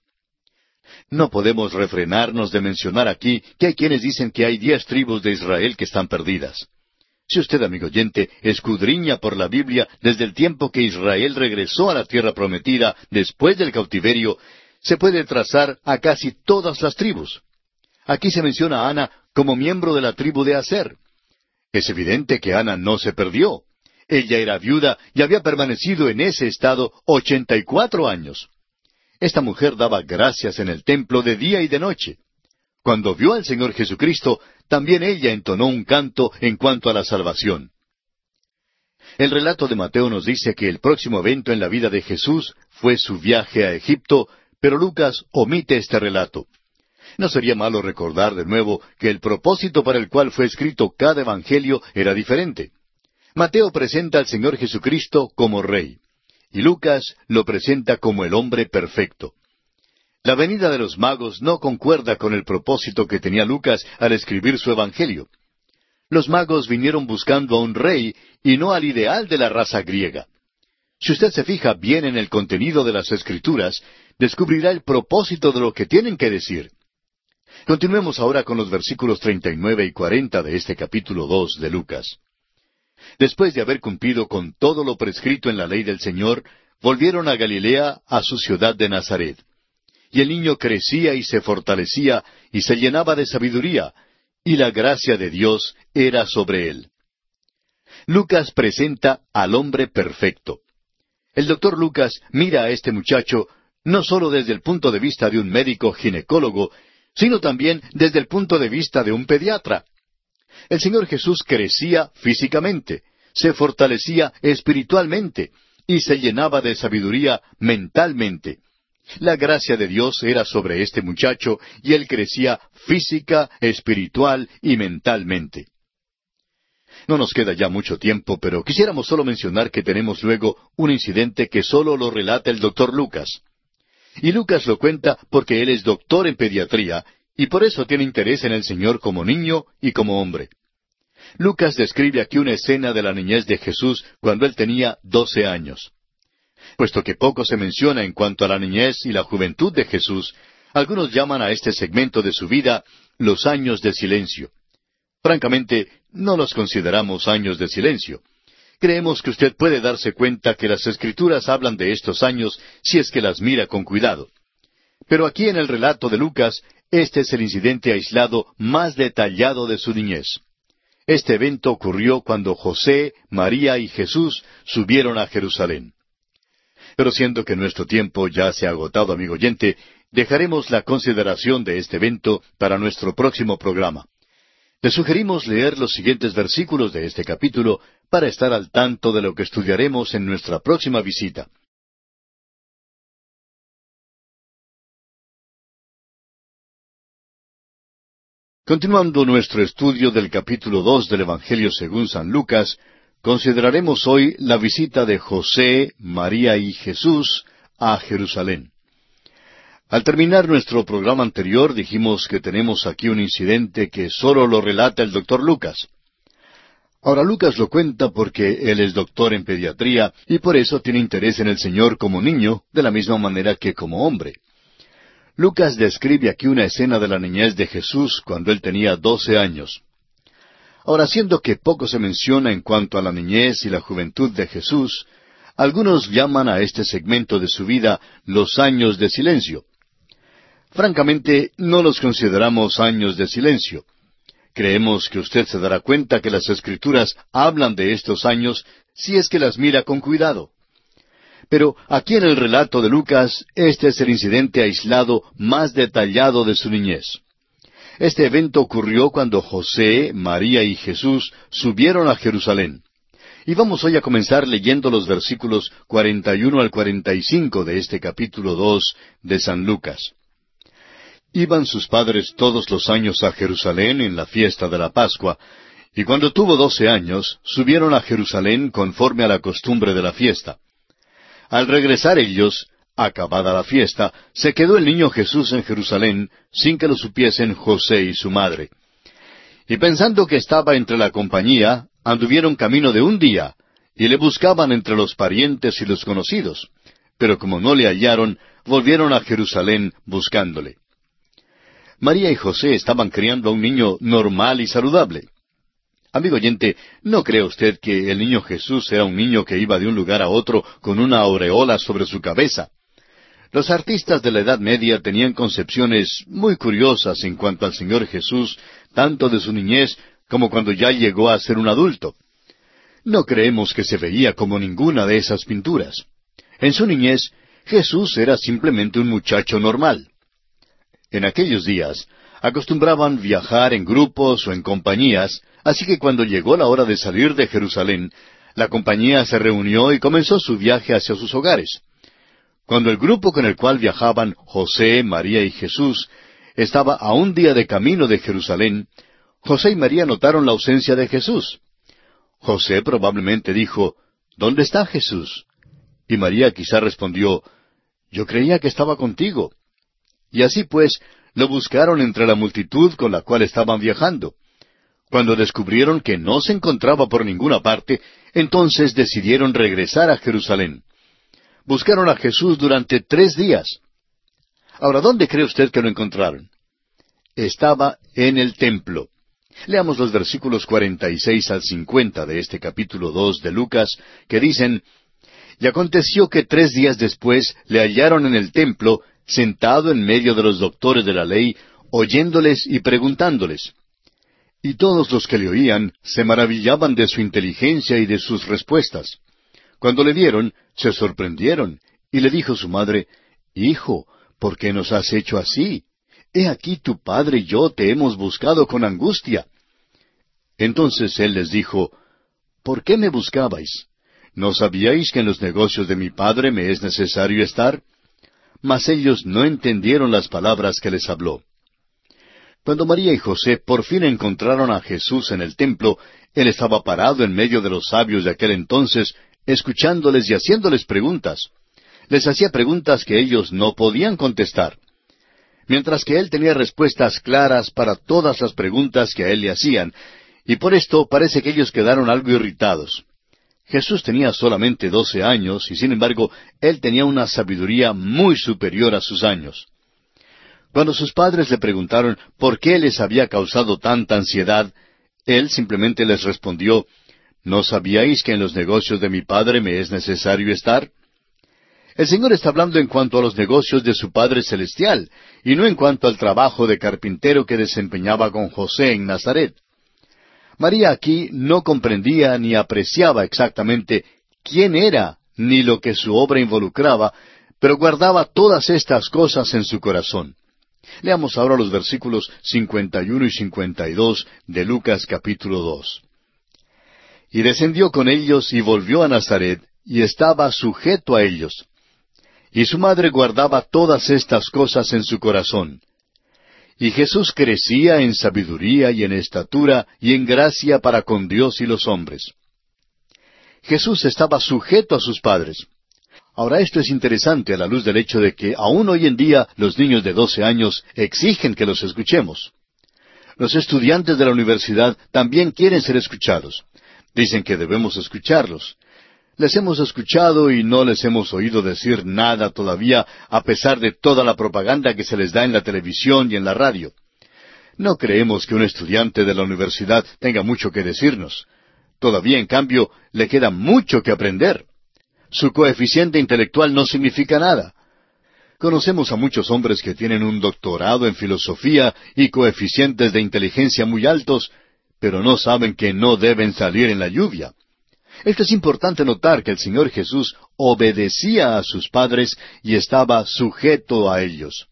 No podemos refrenarnos de mencionar aquí que hay quienes dicen que hay diez tribus de Israel que están perdidas. Si usted, amigo oyente, escudriña por la Biblia desde el tiempo que Israel regresó a la tierra prometida después del cautiverio, se puede trazar a casi todas las tribus. Aquí se menciona a Ana como miembro de la tribu de Aser. Es evidente que Ana no se perdió. Ella era viuda y había permanecido en ese estado ochenta y cuatro años. Esta mujer daba gracias en el templo de día y de noche. Cuando vio al Señor Jesucristo, también ella entonó un canto en cuanto a la salvación. El relato de Mateo nos dice que el próximo evento en la vida de Jesús fue su viaje a Egipto, pero Lucas omite este relato. No sería malo recordar de nuevo que el propósito para el cual fue escrito cada evangelio era diferente. Mateo presenta al Señor Jesucristo como Rey, y Lucas lo presenta como el hombre perfecto. La venida de los magos no concuerda con el propósito que tenía Lucas al escribir su Evangelio. Los magos vinieron buscando a un rey y no al ideal de la raza griega. Si usted se fija bien en el contenido de las Escrituras, descubrirá el propósito de lo que tienen que decir. Continuemos ahora con los versículos 39 y 40 de este capítulo 2 de Lucas. Después de haber cumplido con todo lo prescrito en la ley del Señor, volvieron a Galilea, a su ciudad de Nazaret. Y el niño crecía y se fortalecía y se llenaba de sabiduría, y la gracia de Dios era sobre él. Lucas presenta al hombre perfecto. El doctor Lucas mira a este muchacho no sólo desde el punto de vista de un médico ginecólogo, sino también desde el punto de vista de un pediatra. El Señor Jesús crecía físicamente, se fortalecía espiritualmente y se llenaba de sabiduría mentalmente. La gracia de Dios era sobre este muchacho y él crecía física, espiritual y mentalmente. No nos queda ya mucho tiempo, pero quisiéramos solo mencionar que tenemos luego un incidente que solo lo relata el doctor Lucas. Y Lucas lo cuenta porque él es doctor en pediatría y por eso tiene interés en el Señor como niño y como hombre. Lucas describe aquí una escena de la niñez de Jesús cuando él tenía doce años. Puesto que poco se menciona en cuanto a la niñez y la juventud de Jesús, algunos llaman a este segmento de su vida los años de silencio. Francamente, no los consideramos años de silencio. Creemos que usted puede darse cuenta que las escrituras hablan de estos años si es que las mira con cuidado. Pero aquí en el relato de Lucas, este es el incidente aislado más detallado de su niñez. Este evento ocurrió cuando José, María y Jesús subieron a Jerusalén. Pero siendo que nuestro tiempo ya se ha agotado, amigo oyente, dejaremos la consideración de este evento para nuestro próximo programa. Le sugerimos leer los siguientes versículos de este capítulo para estar al tanto de lo que estudiaremos en nuestra próxima visita. Continuando nuestro estudio del capítulo dos del Evangelio según San Lucas, consideraremos hoy la visita de José, María y Jesús a Jerusalén. Al terminar nuestro programa anterior dijimos que tenemos aquí un incidente que solo lo relata el doctor Lucas. Ahora Lucas lo cuenta porque él es doctor en pediatría y por eso tiene interés en el Señor como niño, de la misma manera que como hombre. Lucas describe aquí una escena de la niñez de Jesús cuando él tenía doce años. Ahora, siendo que poco se menciona en cuanto a la niñez y la juventud de Jesús, algunos llaman a este segmento de su vida los años de silencio. Francamente, no los consideramos años de silencio. Creemos que usted se dará cuenta que las escrituras hablan de estos años si es que las mira con cuidado. Pero aquí en el relato de Lucas, este es el incidente aislado más detallado de su niñez. Este evento ocurrió cuando José, María y Jesús subieron a Jerusalén. Y vamos hoy a comenzar leyendo los versículos 41 al 45 de este capítulo 2 de San Lucas. Iban sus padres todos los años a Jerusalén en la fiesta de la Pascua, y cuando tuvo doce años, subieron a Jerusalén conforme a la costumbre de la fiesta. Al regresar ellos, acabada la fiesta, se quedó el niño Jesús en Jerusalén, sin que lo supiesen José y su madre. Y pensando que estaba entre la compañía, anduvieron camino de un día, y le buscaban entre los parientes y los conocidos. Pero como no le hallaron, volvieron a Jerusalén buscándole. María y José estaban criando a un niño normal y saludable. Amigo oyente, ¿no cree usted que el niño Jesús era un niño que iba de un lugar a otro con una aureola sobre su cabeza? Los artistas de la Edad Media tenían concepciones muy curiosas en cuanto al Señor Jesús, tanto de su niñez como cuando ya llegó a ser un adulto. No creemos que se veía como ninguna de esas pinturas. En su niñez, Jesús era simplemente un muchacho normal. En aquellos días, acostumbraban viajar en grupos o en compañías, Así que cuando llegó la hora de salir de Jerusalén, la compañía se reunió y comenzó su viaje hacia sus hogares. Cuando el grupo con el cual viajaban José, María y Jesús estaba a un día de camino de Jerusalén, José y María notaron la ausencia de Jesús. José probablemente dijo, ¿Dónde está Jesús? Y María quizá respondió, Yo creía que estaba contigo. Y así pues, lo buscaron entre la multitud con la cual estaban viajando. Cuando descubrieron que no se encontraba por ninguna parte, entonces decidieron regresar a Jerusalén. Buscaron a Jesús durante tres días. Ahora, ¿dónde cree usted que lo encontraron? Estaba en el templo. Leamos los versículos 46 al 50 de este capítulo 2 de Lucas, que dicen, Y aconteció que tres días después le hallaron en el templo, sentado en medio de los doctores de la ley, oyéndoles y preguntándoles. Y todos los que le oían se maravillaban de su inteligencia y de sus respuestas. Cuando le vieron, se sorprendieron, y le dijo su madre, Hijo, ¿por qué nos has hecho así? He aquí tu padre y yo te hemos buscado con angustia. Entonces él les dijo, ¿Por qué me buscabais? ¿No sabíais que en los negocios de mi padre me es necesario estar? Mas ellos no entendieron las palabras que les habló. Cuando María y José por fin encontraron a Jesús en el templo, Él estaba parado en medio de los sabios de aquel entonces, escuchándoles y haciéndoles preguntas. Les hacía preguntas que ellos no podían contestar. Mientras que Él tenía respuestas claras para todas las preguntas que a Él le hacían, y por esto parece que ellos quedaron algo irritados. Jesús tenía solamente doce años, y sin embargo, Él tenía una sabiduría muy superior a sus años. Cuando sus padres le preguntaron por qué les había causado tanta ansiedad, él simplemente les respondió, ¿No sabíais que en los negocios de mi Padre me es necesario estar? El Señor está hablando en cuanto a los negocios de su Padre Celestial, y no en cuanto al trabajo de carpintero que desempeñaba con José en Nazaret. María aquí no comprendía ni apreciaba exactamente quién era, ni lo que su obra involucraba, pero guardaba todas estas cosas en su corazón. Leamos ahora los versículos 51 y 52 de Lucas capítulo 2. Y descendió con ellos y volvió a Nazaret, y estaba sujeto a ellos. Y su madre guardaba todas estas cosas en su corazón. y Jesús crecía en sabiduría y en estatura y en gracia para con Dios y los hombres. Jesús estaba sujeto a sus padres. Ahora esto es interesante a la luz del hecho de que aún hoy en día los niños de doce años exigen que los escuchemos. Los estudiantes de la universidad también quieren ser escuchados. Dicen que debemos escucharlos. Les hemos escuchado y no les hemos oído decir nada todavía a pesar de toda la propaganda que se les da en la televisión y en la radio. No creemos que un estudiante de la universidad tenga mucho que decirnos. Todavía, en cambio, le queda mucho que aprender. Su coeficiente intelectual no significa nada. Conocemos a muchos hombres que tienen un doctorado en filosofía y coeficientes de inteligencia muy altos, pero no saben que no deben salir en la lluvia. Esto es importante notar que el Señor Jesús obedecía a sus padres y estaba sujeto a ellos.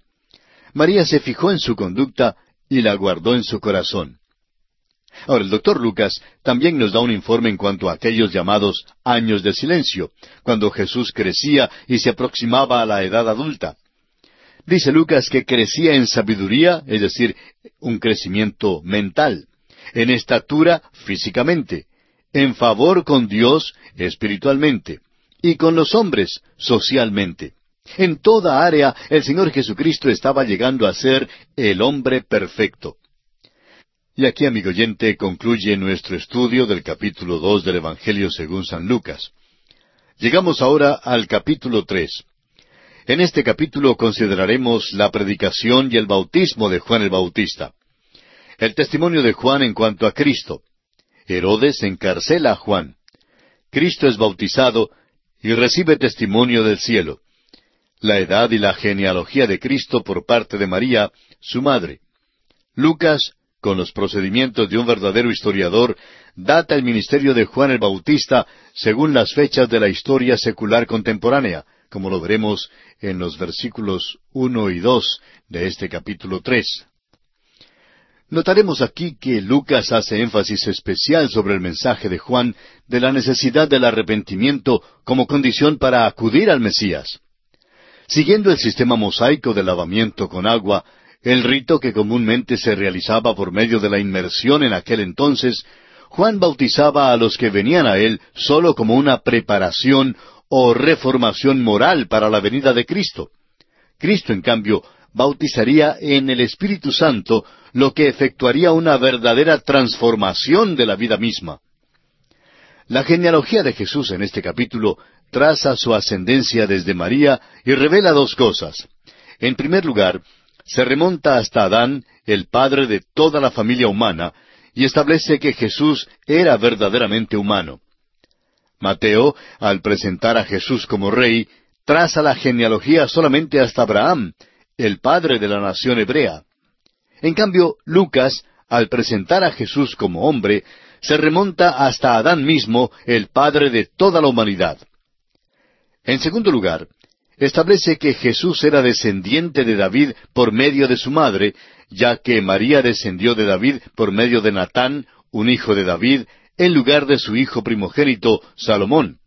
María se fijó en su conducta y la guardó en su corazón. Ahora, el doctor Lucas también nos da un informe en cuanto a aquellos llamados años de silencio, cuando Jesús crecía y se aproximaba a la edad adulta. Dice Lucas que crecía en sabiduría, es decir, un crecimiento mental, en estatura físicamente, en favor con Dios espiritualmente y con los hombres socialmente. En toda área el Señor Jesucristo estaba llegando a ser el hombre perfecto. Y aquí, amigo oyente, concluye nuestro estudio del capítulo dos del Evangelio según San Lucas. Llegamos ahora al capítulo tres. En este capítulo consideraremos la predicación y el bautismo de Juan el Bautista. El testimonio de Juan en cuanto a Cristo, Herodes encarcela a Juan. Cristo es bautizado y recibe testimonio del cielo. La edad y la genealogía de Cristo por parte de María, su madre. Lucas, con los procedimientos de un verdadero historiador, data el ministerio de Juan el Bautista según las fechas de la historia secular contemporánea, como lo veremos en los versículos uno y dos de este capítulo tres. Notaremos aquí que Lucas hace énfasis especial sobre el mensaje de Juan de la necesidad del arrepentimiento como condición para acudir al Mesías. Siguiendo el sistema mosaico de lavamiento con agua, el rito que comúnmente se realizaba por medio de la inmersión en aquel entonces, Juan bautizaba a los que venían a él sólo como una preparación o reformación moral para la venida de Cristo. Cristo, en cambio, bautizaría en el Espíritu Santo, lo que efectuaría una verdadera transformación de la vida misma. La genealogía de Jesús en este capítulo traza su ascendencia desde María y revela dos cosas. En primer lugar, se remonta hasta Adán, el padre de toda la familia humana, y establece que Jesús era verdaderamente humano. Mateo, al presentar a Jesús como rey, traza la genealogía solamente hasta Abraham, el padre de la nación hebrea. En cambio, Lucas, al presentar a Jesús como hombre, se remonta hasta Adán mismo, el padre de toda la humanidad. En segundo lugar, establece que Jesús era descendiente de David por medio de su madre, ya que María descendió de David por medio de Natán, un hijo de David, en lugar de su hijo primogénito, Salomón.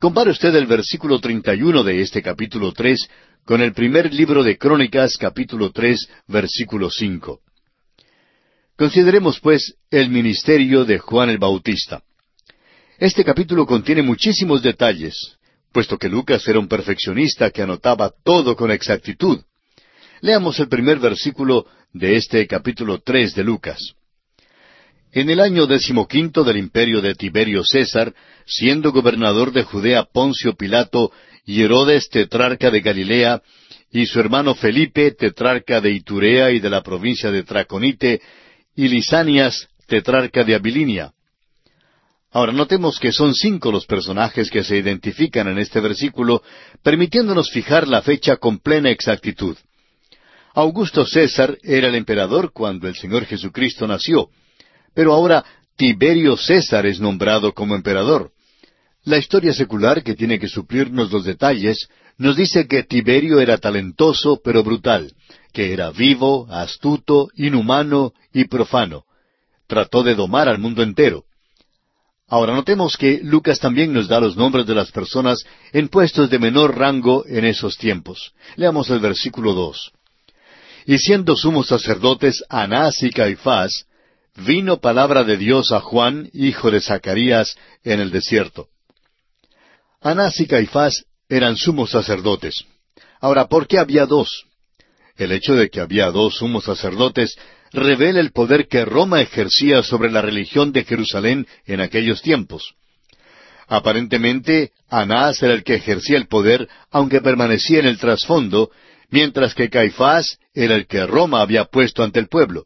Compare usted el versículo 31 de este capítulo tres con el primer libro de Crónicas, capítulo tres, versículo cinco. Consideremos, pues, el ministerio de Juan el Bautista. Este capítulo contiene muchísimos detalles, puesto que Lucas era un perfeccionista que anotaba todo con exactitud. Leamos el primer versículo de este capítulo tres de Lucas. En el año decimoquinto del imperio de Tiberio César, siendo gobernador de Judea Poncio Pilato y Herodes tetrarca de Galilea, y su hermano Felipe tetrarca de Iturea y de la provincia de Traconite, y Lisanias tetrarca de Abilinia. Ahora notemos que son cinco los personajes que se identifican en este versículo, permitiéndonos fijar la fecha con plena exactitud. Augusto César era el emperador cuando el Señor Jesucristo nació, pero ahora Tiberio César es nombrado como emperador. La historia secular, que tiene que suplirnos los detalles, nos dice que Tiberio era talentoso pero brutal, que era vivo, astuto, inhumano y profano. Trató de domar al mundo entero. Ahora notemos que Lucas también nos da los nombres de las personas en puestos de menor rango en esos tiempos. Leamos el versículo dos. Y siendo sumos sacerdotes Anás y Caifás, vino palabra de Dios a Juan, hijo de Zacarías, en el desierto. Anás y Caifás eran sumos sacerdotes. Ahora, ¿por qué había dos? El hecho de que había dos sumos sacerdotes revela el poder que Roma ejercía sobre la religión de Jerusalén en aquellos tiempos. Aparentemente, Anás era el que ejercía el poder, aunque permanecía en el trasfondo, mientras que Caifás era el que Roma había puesto ante el pueblo.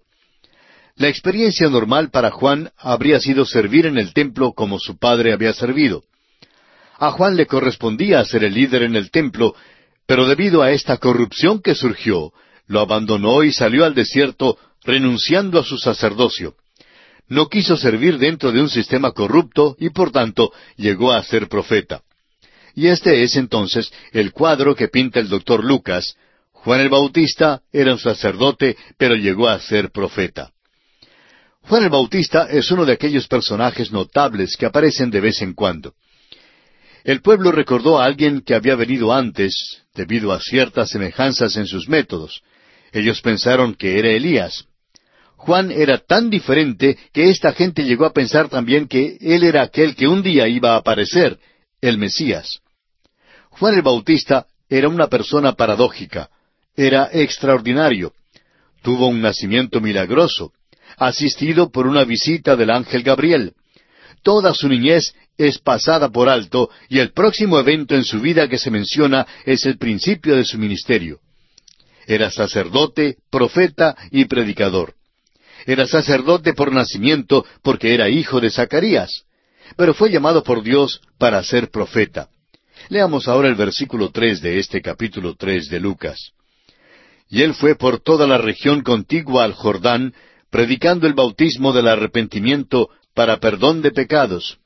La experiencia normal para Juan habría sido servir en el templo como su padre había servido. A Juan le correspondía ser el líder en el templo, pero debido a esta corrupción que surgió, lo abandonó y salió al desierto renunciando a su sacerdocio. No quiso servir dentro de un sistema corrupto y por tanto llegó a ser profeta. Y este es entonces el cuadro que pinta el doctor Lucas. Juan el Bautista era un sacerdote, pero llegó a ser profeta. Juan el Bautista es uno de aquellos personajes notables que aparecen de vez en cuando. El pueblo recordó a alguien que había venido antes, debido a ciertas semejanzas en sus métodos. Ellos pensaron que era Elías. Juan era tan diferente que esta gente llegó a pensar también que él era aquel que un día iba a aparecer, el Mesías. Juan el Bautista era una persona paradójica, era extraordinario, tuvo un nacimiento milagroso, asistido por una visita del ángel Gabriel. Toda su niñez es pasada por alto y el próximo evento en su vida que se menciona es el principio de su ministerio. Era sacerdote, profeta y predicador. Era sacerdote por nacimiento porque era hijo de Zacarías, pero fue llamado por Dios para ser profeta. Leamos ahora el versículo tres de este capítulo tres de Lucas. Y él fue por toda la región contigua al Jordán, predicando el bautismo del arrepentimiento para perdón de pecados.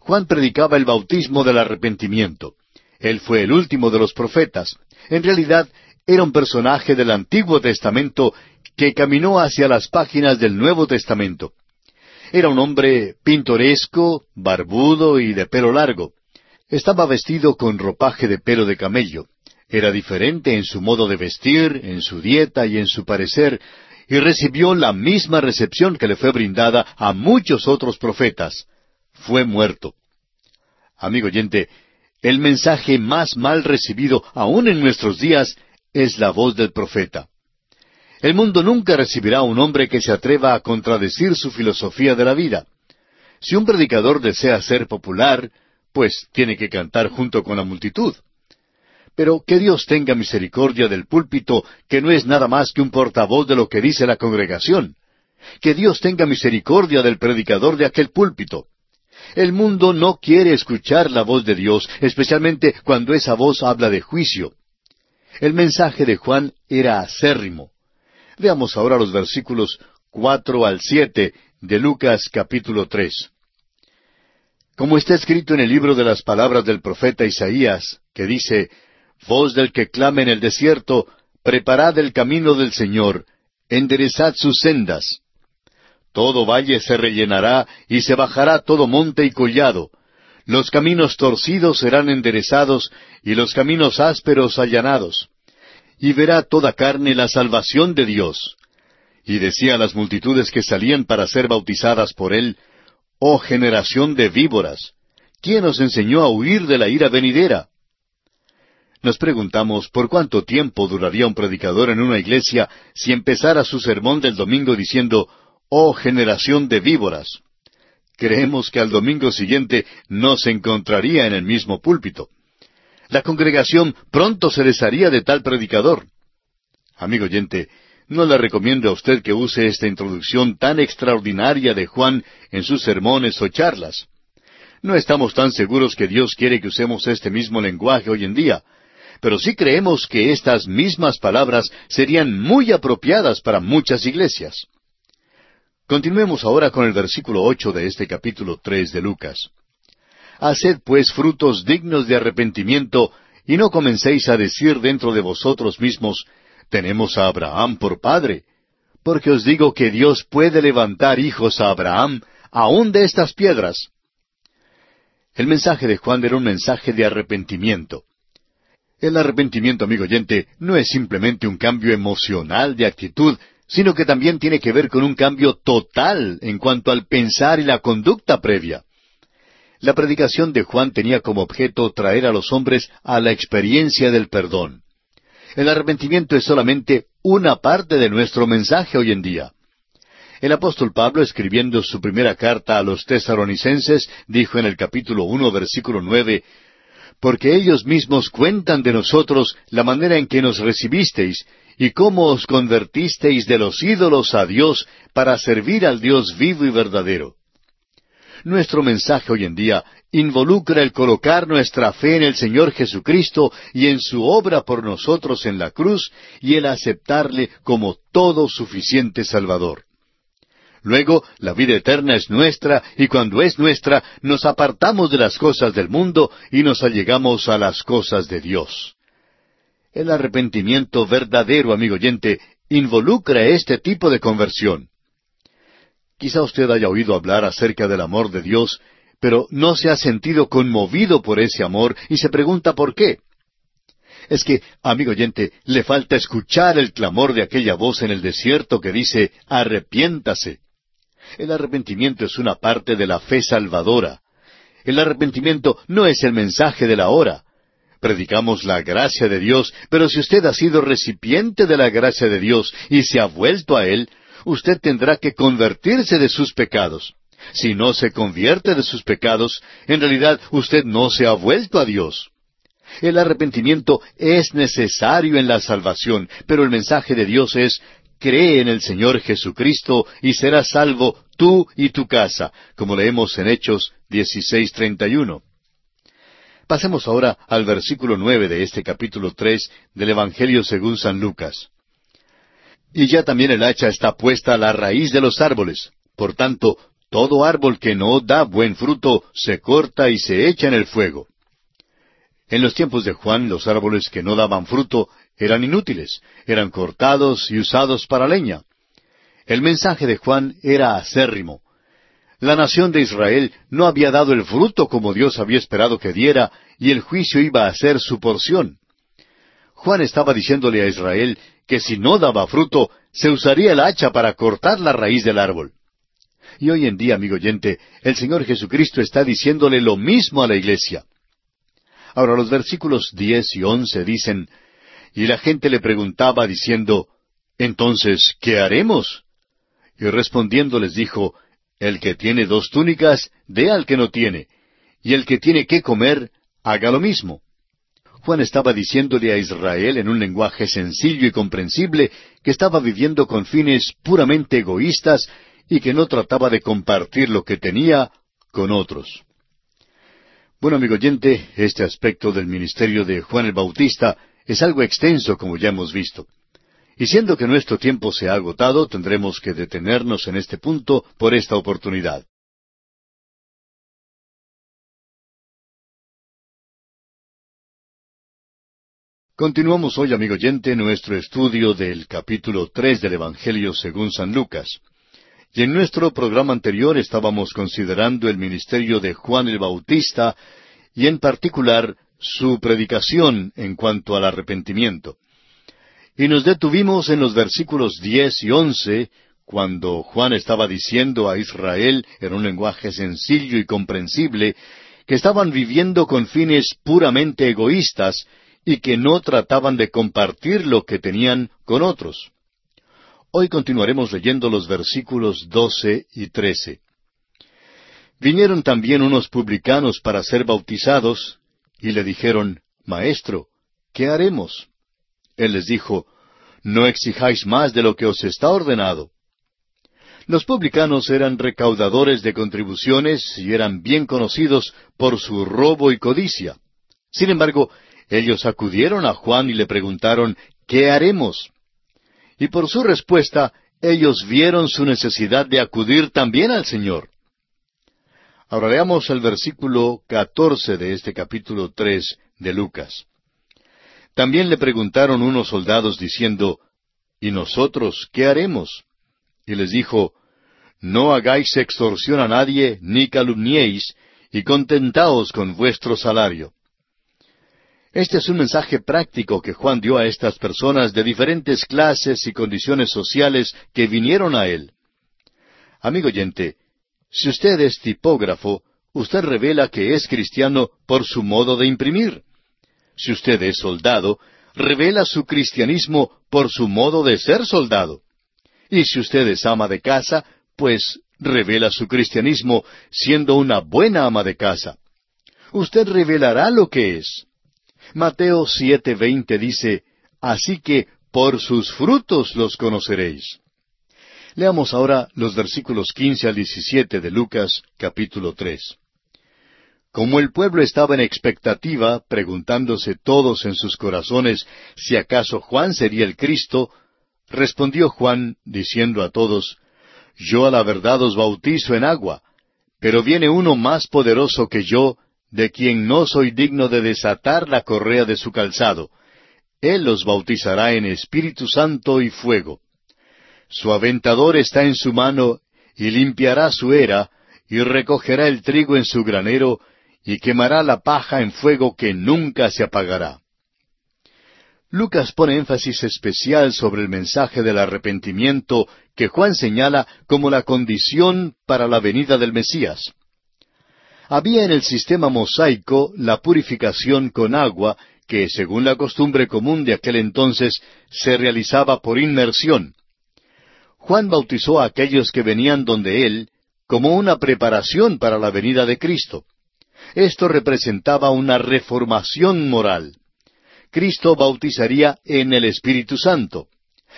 Juan predicaba el bautismo del arrepentimiento. Él fue el último de los profetas. En realidad, era un personaje del Antiguo Testamento que caminó hacia las páginas del Nuevo Testamento. Era un hombre pintoresco, barbudo y de pelo largo. Estaba vestido con ropaje de pelo de camello. Era diferente en su modo de vestir, en su dieta y en su parecer, y recibió la misma recepción que le fue brindada a muchos otros profetas. Fue muerto. Amigo oyente, el mensaje más mal recibido aún en nuestros días es la voz del profeta. El mundo nunca recibirá a un hombre que se atreva a contradecir su filosofía de la vida. Si un predicador desea ser popular, pues tiene que cantar junto con la multitud. Pero que Dios tenga misericordia del púlpito, que no es nada más que un portavoz de lo que dice la congregación. Que Dios tenga misericordia del predicador de aquel púlpito. El mundo no quiere escuchar la voz de Dios, especialmente cuando esa voz habla de juicio. El mensaje de Juan era acérrimo. Veamos ahora los versículos cuatro al siete de Lucas capítulo tres. Como está escrito en el libro de las palabras del profeta Isaías, que dice, Voz del que clama en el desierto, preparad el camino del Señor, enderezad sus sendas. Todo valle se rellenará y se bajará todo monte y collado. Los caminos torcidos serán enderezados y los caminos ásperos allanados. Y verá toda carne la salvación de Dios. Y decía a las multitudes que salían para ser bautizadas por él, Oh generación de víboras, ¿quién os enseñó a huir de la ira venidera? Nos preguntamos por cuánto tiempo duraría un predicador en una iglesia si empezara su sermón del domingo diciendo, Oh generación de víboras. Creemos que al domingo siguiente no se encontraría en el mismo púlpito. La congregación pronto se desharía de tal predicador. Amigo oyente, no le recomiendo a usted que use esta introducción tan extraordinaria de Juan en sus sermones o charlas. No estamos tan seguros que Dios quiere que usemos este mismo lenguaje hoy en día, pero sí creemos que estas mismas palabras serían muy apropiadas para muchas iglesias. Continuemos ahora con el versículo ocho de este capítulo tres de Lucas. Haced pues frutos dignos de arrepentimiento, y no comencéis a decir dentro de vosotros mismos, tenemos a Abraham por padre, porque os digo que Dios puede levantar hijos a Abraham aún de estas piedras. El mensaje de Juan era un mensaje de arrepentimiento. El arrepentimiento, amigo oyente, no es simplemente un cambio emocional de actitud, sino que también tiene que ver con un cambio total en cuanto al pensar y la conducta previa. La predicación de Juan tenía como objeto traer a los hombres a la experiencia del perdón. El arrepentimiento es solamente una parte de nuestro mensaje hoy en día. El apóstol Pablo, escribiendo su primera carta a los tesaronicenses, dijo en el capítulo uno, versículo nueve, porque ellos mismos cuentan de nosotros la manera en que nos recibisteis y cómo os convertisteis de los ídolos a Dios para servir al Dios vivo y verdadero. Nuestro mensaje hoy en día involucra el colocar nuestra fe en el Señor Jesucristo y en su obra por nosotros en la cruz y el aceptarle como todo suficiente Salvador. Luego, la vida eterna es nuestra y cuando es nuestra, nos apartamos de las cosas del mundo y nos allegamos a las cosas de Dios. El arrepentimiento verdadero, amigo oyente, involucra este tipo de conversión. Quizá usted haya oído hablar acerca del amor de Dios, pero no se ha sentido conmovido por ese amor y se pregunta por qué. Es que, amigo oyente, le falta escuchar el clamor de aquella voz en el desierto que dice, arrepiéntase. El arrepentimiento es una parte de la fe salvadora. El arrepentimiento no es el mensaje de la hora. Predicamos la gracia de Dios, pero si usted ha sido recipiente de la gracia de Dios y se ha vuelto a Él, usted tendrá que convertirse de sus pecados. Si no se convierte de sus pecados, en realidad usted no se ha vuelto a Dios. El arrepentimiento es necesario en la salvación, pero el mensaje de Dios es cree en el Señor Jesucristo y serás salvo tú y tu casa, como leemos en Hechos 16:31. Pasemos ahora al versículo nueve de este capítulo tres del Evangelio según San Lucas. Y ya también el hacha está puesta a la raíz de los árboles. Por tanto, todo árbol que no da buen fruto se corta y se echa en el fuego. En los tiempos de Juan, los árboles que no daban fruto eran inútiles, eran cortados y usados para leña. El mensaje de Juan era acérrimo. La nación de Israel no había dado el fruto como Dios había esperado que diera, y el juicio iba a ser su porción. Juan estaba diciéndole a Israel que si no daba fruto, se usaría el hacha para cortar la raíz del árbol. Y hoy en día, amigo oyente, el Señor Jesucristo está diciéndole lo mismo a la iglesia. Ahora los versículos diez y once dicen, y la gente le preguntaba diciendo, Entonces, ¿qué haremos? Y respondiendo les dijo, El que tiene dos túnicas, dé al que no tiene, y el que tiene que comer, haga lo mismo. Juan estaba diciéndole a Israel en un lenguaje sencillo y comprensible que estaba viviendo con fines puramente egoístas y que no trataba de compartir lo que tenía con otros. Bueno, amigo oyente, este aspecto del ministerio de Juan el Bautista es algo extenso, como ya hemos visto. Y siendo que nuestro tiempo se ha agotado, tendremos que detenernos en este punto por esta oportunidad. Continuamos hoy, amigo oyente, nuestro estudio del capítulo tres del Evangelio según San Lucas. Y en nuestro programa anterior estábamos considerando el ministerio de Juan el Bautista y en particular su predicación en cuanto al arrepentimiento. Y nos detuvimos en los versículos diez y once, cuando Juan estaba diciendo a Israel, en un lenguaje sencillo y comprensible, que estaban viviendo con fines puramente egoístas y que no trataban de compartir lo que tenían con otros. Hoy continuaremos leyendo los versículos doce y trece. Vinieron también unos publicanos para ser bautizados, y le dijeron, Maestro, ¿qué haremos? Él les dijo, No exijáis más de lo que os está ordenado. Los publicanos eran recaudadores de contribuciones y eran bien conocidos por su robo y codicia. Sin embargo, ellos acudieron a Juan y le preguntaron, ¿qué haremos? Y por su respuesta, ellos vieron su necesidad de acudir también al Señor. Ahora leamos el versículo catorce de este capítulo tres de Lucas. También le preguntaron unos soldados diciendo, ¿Y nosotros qué haremos? Y les dijo, No hagáis extorsión a nadie, ni calumniéis, y contentaos con vuestro salario. Este es un mensaje práctico que Juan dio a estas personas de diferentes clases y condiciones sociales que vinieron a él. Amigo oyente, si usted es tipógrafo, usted revela que es cristiano por su modo de imprimir. Si usted es soldado, revela su cristianismo por su modo de ser soldado. Y si usted es ama de casa, pues revela su cristianismo siendo una buena ama de casa. Usted revelará lo que es. Mateo 7:20 dice, Así que por sus frutos los conoceréis. Leamos ahora los versículos 15 al 17 de Lucas capítulo 3. Como el pueblo estaba en expectativa, preguntándose todos en sus corazones si acaso Juan sería el Cristo, respondió Juan diciendo a todos, Yo a la verdad os bautizo en agua, pero viene uno más poderoso que yo, de quien no soy digno de desatar la correa de su calzado. Él los bautizará en Espíritu Santo y fuego. Su aventador está en su mano, y limpiará su era, y recogerá el trigo en su granero, y quemará la paja en fuego que nunca se apagará. Lucas pone énfasis especial sobre el mensaje del arrepentimiento que Juan señala como la condición para la venida del Mesías. Había en el sistema mosaico la purificación con agua que, según la costumbre común de aquel entonces, se realizaba por inmersión. Juan bautizó a aquellos que venían donde él como una preparación para la venida de Cristo. Esto representaba una reformación moral. Cristo bautizaría en el Espíritu Santo,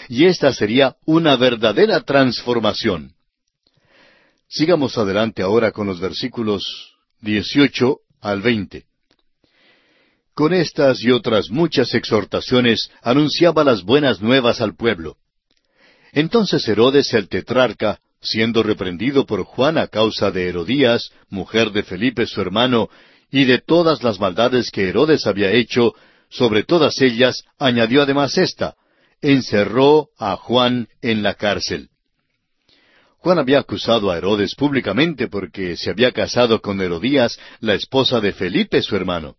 y esta sería una verdadera transformación. Sigamos adelante ahora con los versículos 18 al 20. Con estas y otras muchas exhortaciones anunciaba las buenas nuevas al pueblo. Entonces Herodes el tetrarca, siendo reprendido por Juan a causa de Herodías, mujer de Felipe su hermano, y de todas las maldades que Herodes había hecho, sobre todas ellas añadió además esta, encerró a Juan en la cárcel. Juan había acusado a Herodes públicamente porque se había casado con Herodías, la esposa de Felipe su hermano.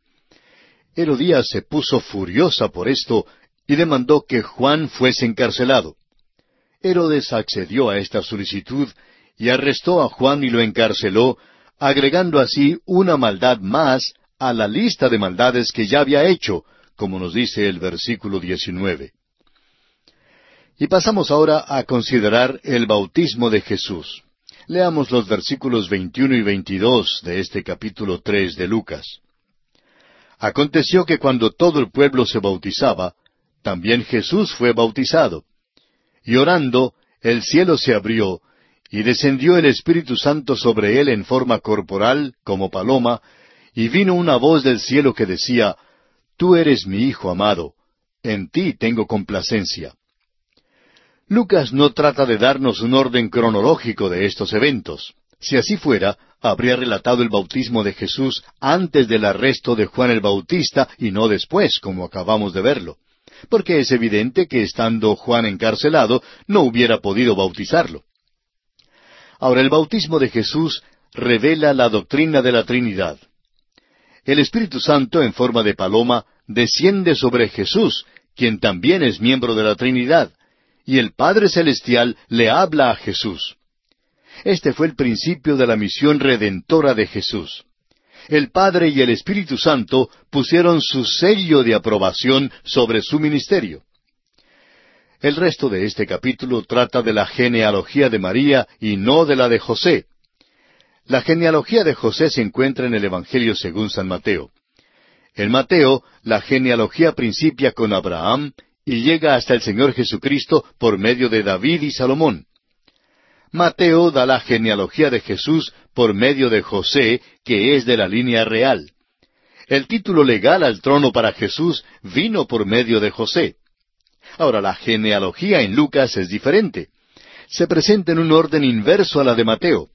Herodías se puso furiosa por esto y demandó que Juan fuese encarcelado. Herodes accedió a esta solicitud y arrestó a Juan y lo encarceló, agregando así una maldad más a la lista de maldades que ya había hecho, como nos dice el versículo 19. Y pasamos ahora a considerar el bautismo de Jesús. Leamos los versículos 21 y 22 de este capítulo 3 de Lucas. Aconteció que cuando todo el pueblo se bautizaba, también Jesús fue bautizado. Y orando, el cielo se abrió, y descendió el Espíritu Santo sobre él en forma corporal, como paloma, y vino una voz del cielo que decía, Tú eres mi Hijo amado, en ti tengo complacencia. Lucas no trata de darnos un orden cronológico de estos eventos. Si así fuera, habría relatado el bautismo de Jesús antes del arresto de Juan el Bautista y no después, como acabamos de verlo. Porque es evidente que estando Juan encarcelado, no hubiera podido bautizarlo. Ahora, el bautismo de Jesús revela la doctrina de la Trinidad. El Espíritu Santo, en forma de paloma, desciende sobre Jesús, quien también es miembro de la Trinidad, y el Padre Celestial le habla a Jesús. Este fue el principio de la misión redentora de Jesús. El Padre y el Espíritu Santo pusieron su sello de aprobación sobre su ministerio. El resto de este capítulo trata de la genealogía de María y no de la de José. La genealogía de José se encuentra en el Evangelio según San Mateo. En Mateo, la genealogía principia con Abraham y llega hasta el Señor Jesucristo por medio de David y Salomón. Mateo da la genealogía de Jesús por medio de José, que es de la línea real. El título legal al trono para Jesús vino por medio de José. Ahora, la genealogía en Lucas es diferente. Se presenta en un orden inverso a la de Mateo.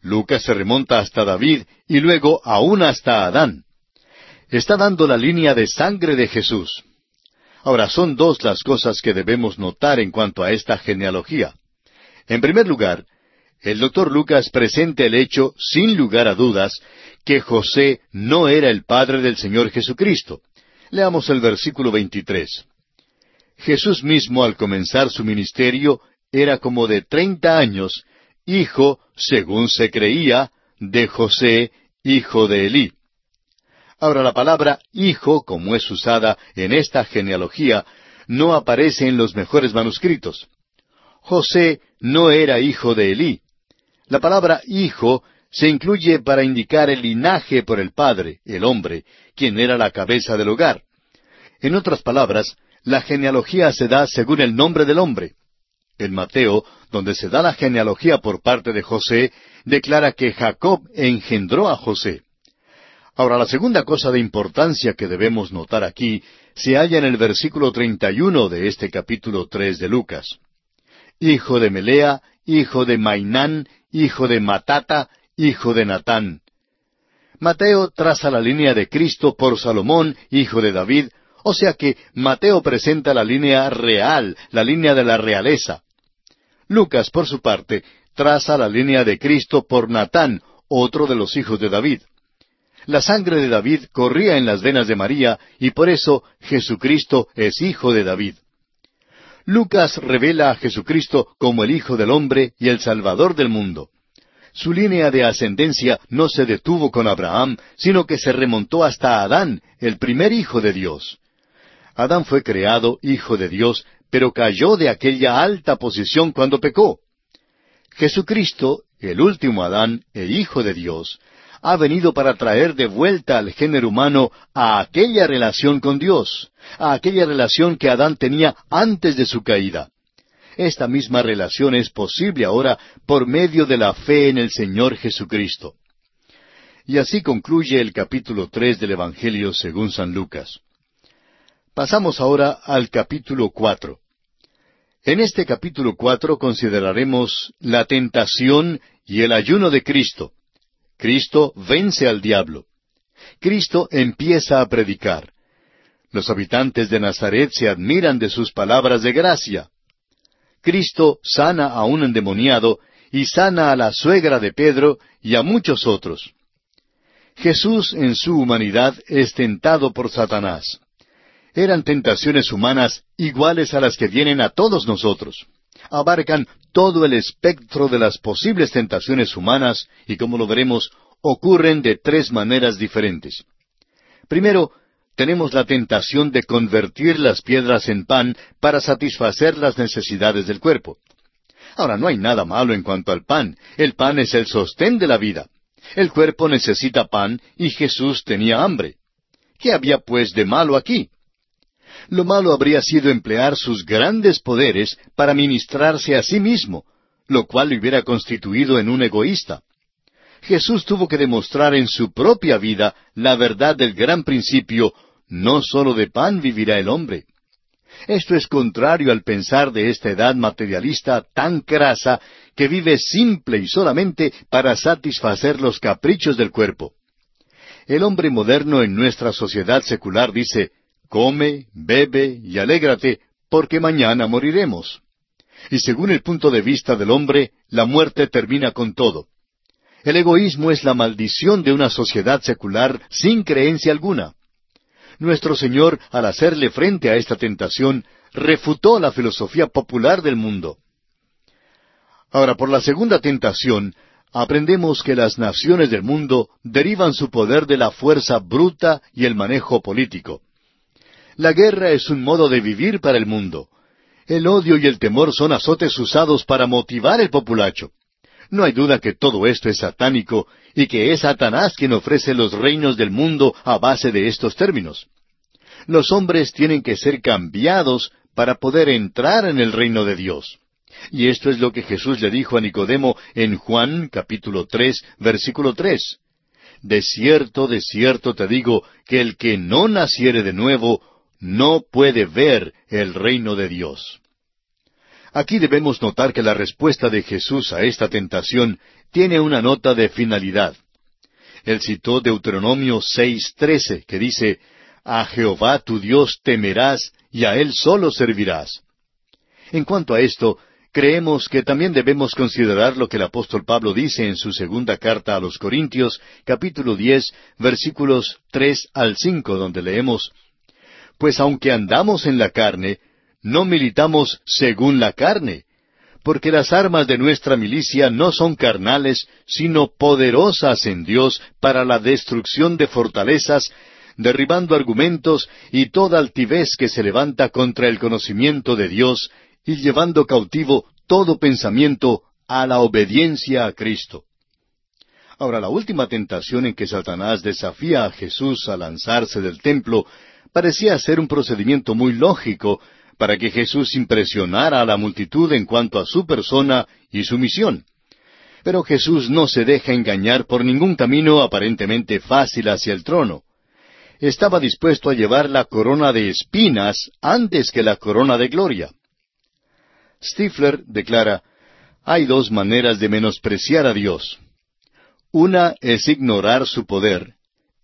Lucas se remonta hasta David y luego aún hasta Adán. Está dando la línea de sangre de Jesús. Ahora, son dos las cosas que debemos notar en cuanto a esta genealogía. En primer lugar, el doctor Lucas presenta el hecho, sin lugar a dudas, que José no era el padre del Señor Jesucristo. Leamos el versículo 23. Jesús mismo al comenzar su ministerio era como de treinta años, hijo, según se creía, de José, hijo de Elí. Ahora la palabra hijo, como es usada en esta genealogía, no aparece en los mejores manuscritos. José no era hijo de Elí. La palabra hijo se incluye para indicar el linaje por el padre, el hombre, quien era la cabeza del hogar. En otras palabras, la genealogía se da según el nombre del hombre. En Mateo, donde se da la genealogía por parte de José, declara que Jacob engendró a José. Ahora, la segunda cosa de importancia que debemos notar aquí se halla en el versículo 31 de este capítulo 3 de Lucas. Hijo de Melea, hijo de Mainán, hijo de Matata, hijo de Natán. Mateo traza la línea de Cristo por Salomón, hijo de David, o sea que Mateo presenta la línea real, la línea de la realeza. Lucas, por su parte, traza la línea de Cristo por Natán, otro de los hijos de David. La sangre de David corría en las venas de María y por eso Jesucristo es hijo de David. Lucas revela a Jesucristo como el Hijo del Hombre y el Salvador del mundo. Su línea de ascendencia no se detuvo con Abraham, sino que se remontó hasta Adán, el primer hijo de Dios. Adán fue creado hijo de Dios, pero cayó de aquella alta posición cuando pecó. Jesucristo, el último Adán e hijo de Dios, ha venido para traer de vuelta al género humano a aquella relación con Dios, a aquella relación que Adán tenía antes de su caída. Esta misma relación es posible ahora por medio de la fe en el Señor Jesucristo. Y así concluye el capítulo tres del Evangelio según San Lucas. Pasamos ahora al capítulo cuatro. En este capítulo cuatro consideraremos la tentación y el ayuno de Cristo. Cristo vence al diablo. Cristo empieza a predicar. Los habitantes de Nazaret se admiran de sus palabras de gracia. Cristo sana a un endemoniado y sana a la suegra de Pedro y a muchos otros. Jesús en su humanidad es tentado por Satanás eran tentaciones humanas iguales a las que vienen a todos nosotros. Abarcan todo el espectro de las posibles tentaciones humanas y como lo veremos, ocurren de tres maneras diferentes. Primero, tenemos la tentación de convertir las piedras en pan para satisfacer las necesidades del cuerpo. Ahora, no hay nada malo en cuanto al pan. El pan es el sostén de la vida. El cuerpo necesita pan y Jesús tenía hambre. ¿Qué había pues de malo aquí? Lo malo habría sido emplear sus grandes poderes para ministrarse a sí mismo, lo cual le hubiera constituido en un egoísta. Jesús tuvo que demostrar en su propia vida la verdad del gran principio, no sólo de pan vivirá el hombre. Esto es contrario al pensar de esta edad materialista tan crasa que vive simple y solamente para satisfacer los caprichos del cuerpo. El hombre moderno en nuestra sociedad secular dice, Come, bebe y alégrate, porque mañana moriremos. Y según el punto de vista del hombre, la muerte termina con todo. El egoísmo es la maldición de una sociedad secular sin creencia alguna. Nuestro Señor, al hacerle frente a esta tentación, refutó la filosofía popular del mundo. Ahora, por la segunda tentación, aprendemos que las naciones del mundo derivan su poder de la fuerza bruta y el manejo político. La guerra es un modo de vivir para el mundo. El odio y el temor son azotes usados para motivar el populacho. No hay duda que todo esto es satánico y que es Satanás quien ofrece los reinos del mundo a base de estos términos. Los hombres tienen que ser cambiados para poder entrar en el reino de Dios. Y esto es lo que Jesús le dijo a Nicodemo en Juan capítulo tres, versículo tres. De cierto, de cierto te digo que el que no naciere de nuevo no puede ver el reino de Dios. Aquí debemos notar que la respuesta de Jesús a esta tentación tiene una nota de finalidad. Él citó Deuteronomio 6:13, que dice, A Jehová tu Dios temerás y a Él solo servirás. En cuanto a esto, creemos que también debemos considerar lo que el apóstol Pablo dice en su segunda carta a los Corintios, capítulo diez, versículos tres al cinco, donde leemos, pues aunque andamos en la carne, no militamos según la carne, porque las armas de nuestra milicia no son carnales, sino poderosas en Dios para la destrucción de fortalezas, derribando argumentos y toda altivez que se levanta contra el conocimiento de Dios, y llevando cautivo todo pensamiento a la obediencia a Cristo. Ahora, la última tentación en que Satanás desafía a Jesús a lanzarse del templo parecía ser un procedimiento muy lógico para que Jesús impresionara a la multitud en cuanto a su persona y su misión. Pero Jesús no se deja engañar por ningún camino aparentemente fácil hacia el trono. Estaba dispuesto a llevar la corona de espinas antes que la corona de gloria. Stifler declara, hay dos maneras de menospreciar a Dios. Una es ignorar su poder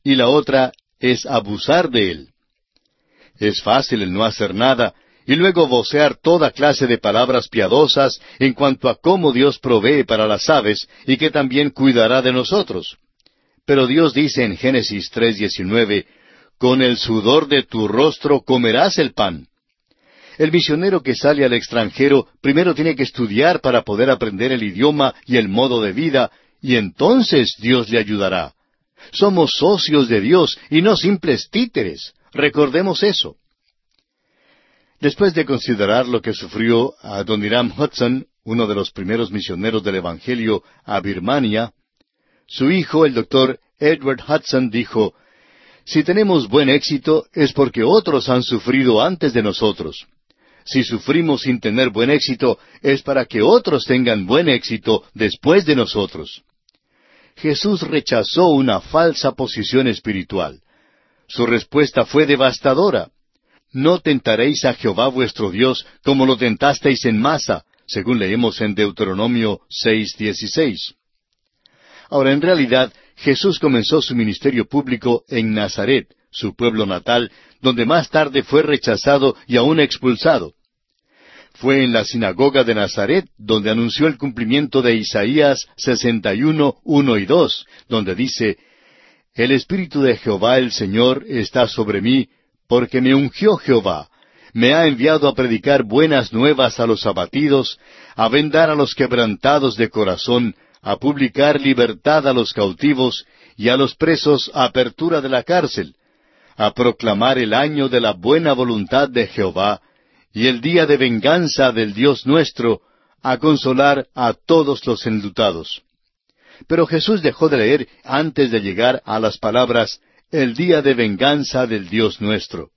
y la otra es abusar de él. Es fácil el no hacer nada y luego vocear toda clase de palabras piadosas en cuanto a cómo Dios provee para las aves y que también cuidará de nosotros. Pero Dios dice en Génesis 3:19, Con el sudor de tu rostro comerás el pan. El misionero que sale al extranjero primero tiene que estudiar para poder aprender el idioma y el modo de vida, y entonces Dios le ayudará. Somos socios de Dios y no simples títeres. Recordemos eso. Después de considerar lo que sufrió Adoniram Hudson, uno de los primeros misioneros del Evangelio a Birmania, su hijo, el doctor Edward Hudson, dijo, Si tenemos buen éxito es porque otros han sufrido antes de nosotros. Si sufrimos sin tener buen éxito es para que otros tengan buen éxito después de nosotros. Jesús rechazó una falsa posición espiritual. Su respuesta fue devastadora. No tentaréis a Jehová vuestro Dios como lo tentasteis en masa, según leemos en Deuteronomio 6:16. Ahora, en realidad, Jesús comenzó su ministerio público en Nazaret, su pueblo natal, donde más tarde fue rechazado y aún expulsado. Fue en la sinagoga de Nazaret donde anunció el cumplimiento de Isaías 61, 1 y 2, donde dice, El Espíritu de Jehová el Señor está sobre mí, porque me ungió Jehová, me ha enviado a predicar buenas nuevas a los abatidos, a vendar a los quebrantados de corazón, a publicar libertad a los cautivos y a los presos apertura de la cárcel, a proclamar el año de la buena voluntad de Jehová y el día de venganza del Dios nuestro, a consolar a todos los enlutados. Pero Jesús dejó de leer antes de llegar a las palabras el día de venganza del Dios nuestro.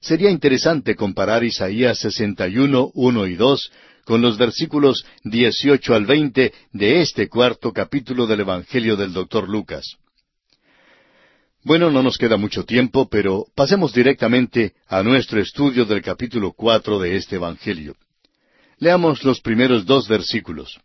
Sería interesante comparar Isaías 61, 1 y 2 con los versículos 18 al 20 de este cuarto capítulo del Evangelio del doctor Lucas. Bueno, no nos queda mucho tiempo, pero pasemos directamente a nuestro estudio del capítulo cuatro de este Evangelio. Leamos los primeros dos versículos.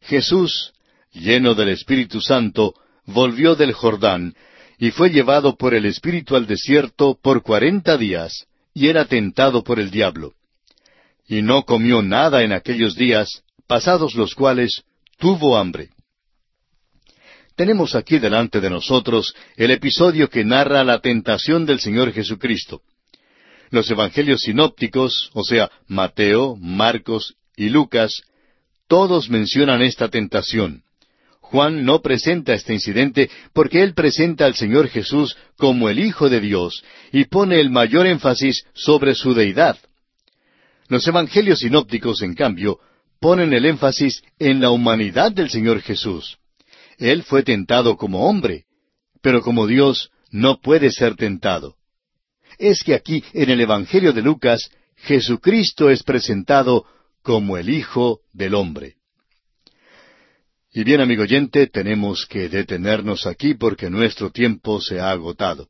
Jesús, lleno del Espíritu Santo, volvió del Jordán, y fue llevado por el Espíritu al desierto por cuarenta días, y era tentado por el diablo. Y no comió nada en aquellos días, pasados los cuales tuvo hambre. Tenemos aquí delante de nosotros el episodio que narra la tentación del Señor Jesucristo. Los evangelios sinópticos, o sea, Mateo, Marcos y Lucas, todos mencionan esta tentación. Juan no presenta este incidente porque él presenta al Señor Jesús como el Hijo de Dios y pone el mayor énfasis sobre su deidad. Los evangelios sinópticos, en cambio, ponen el énfasis en la humanidad del Señor Jesús. Él fue tentado como hombre, pero como Dios no puede ser tentado. Es que aquí, en el Evangelio de Lucas, Jesucristo es presentado como el Hijo del Hombre. Y bien, amigo oyente, tenemos que detenernos aquí porque nuestro tiempo se ha agotado.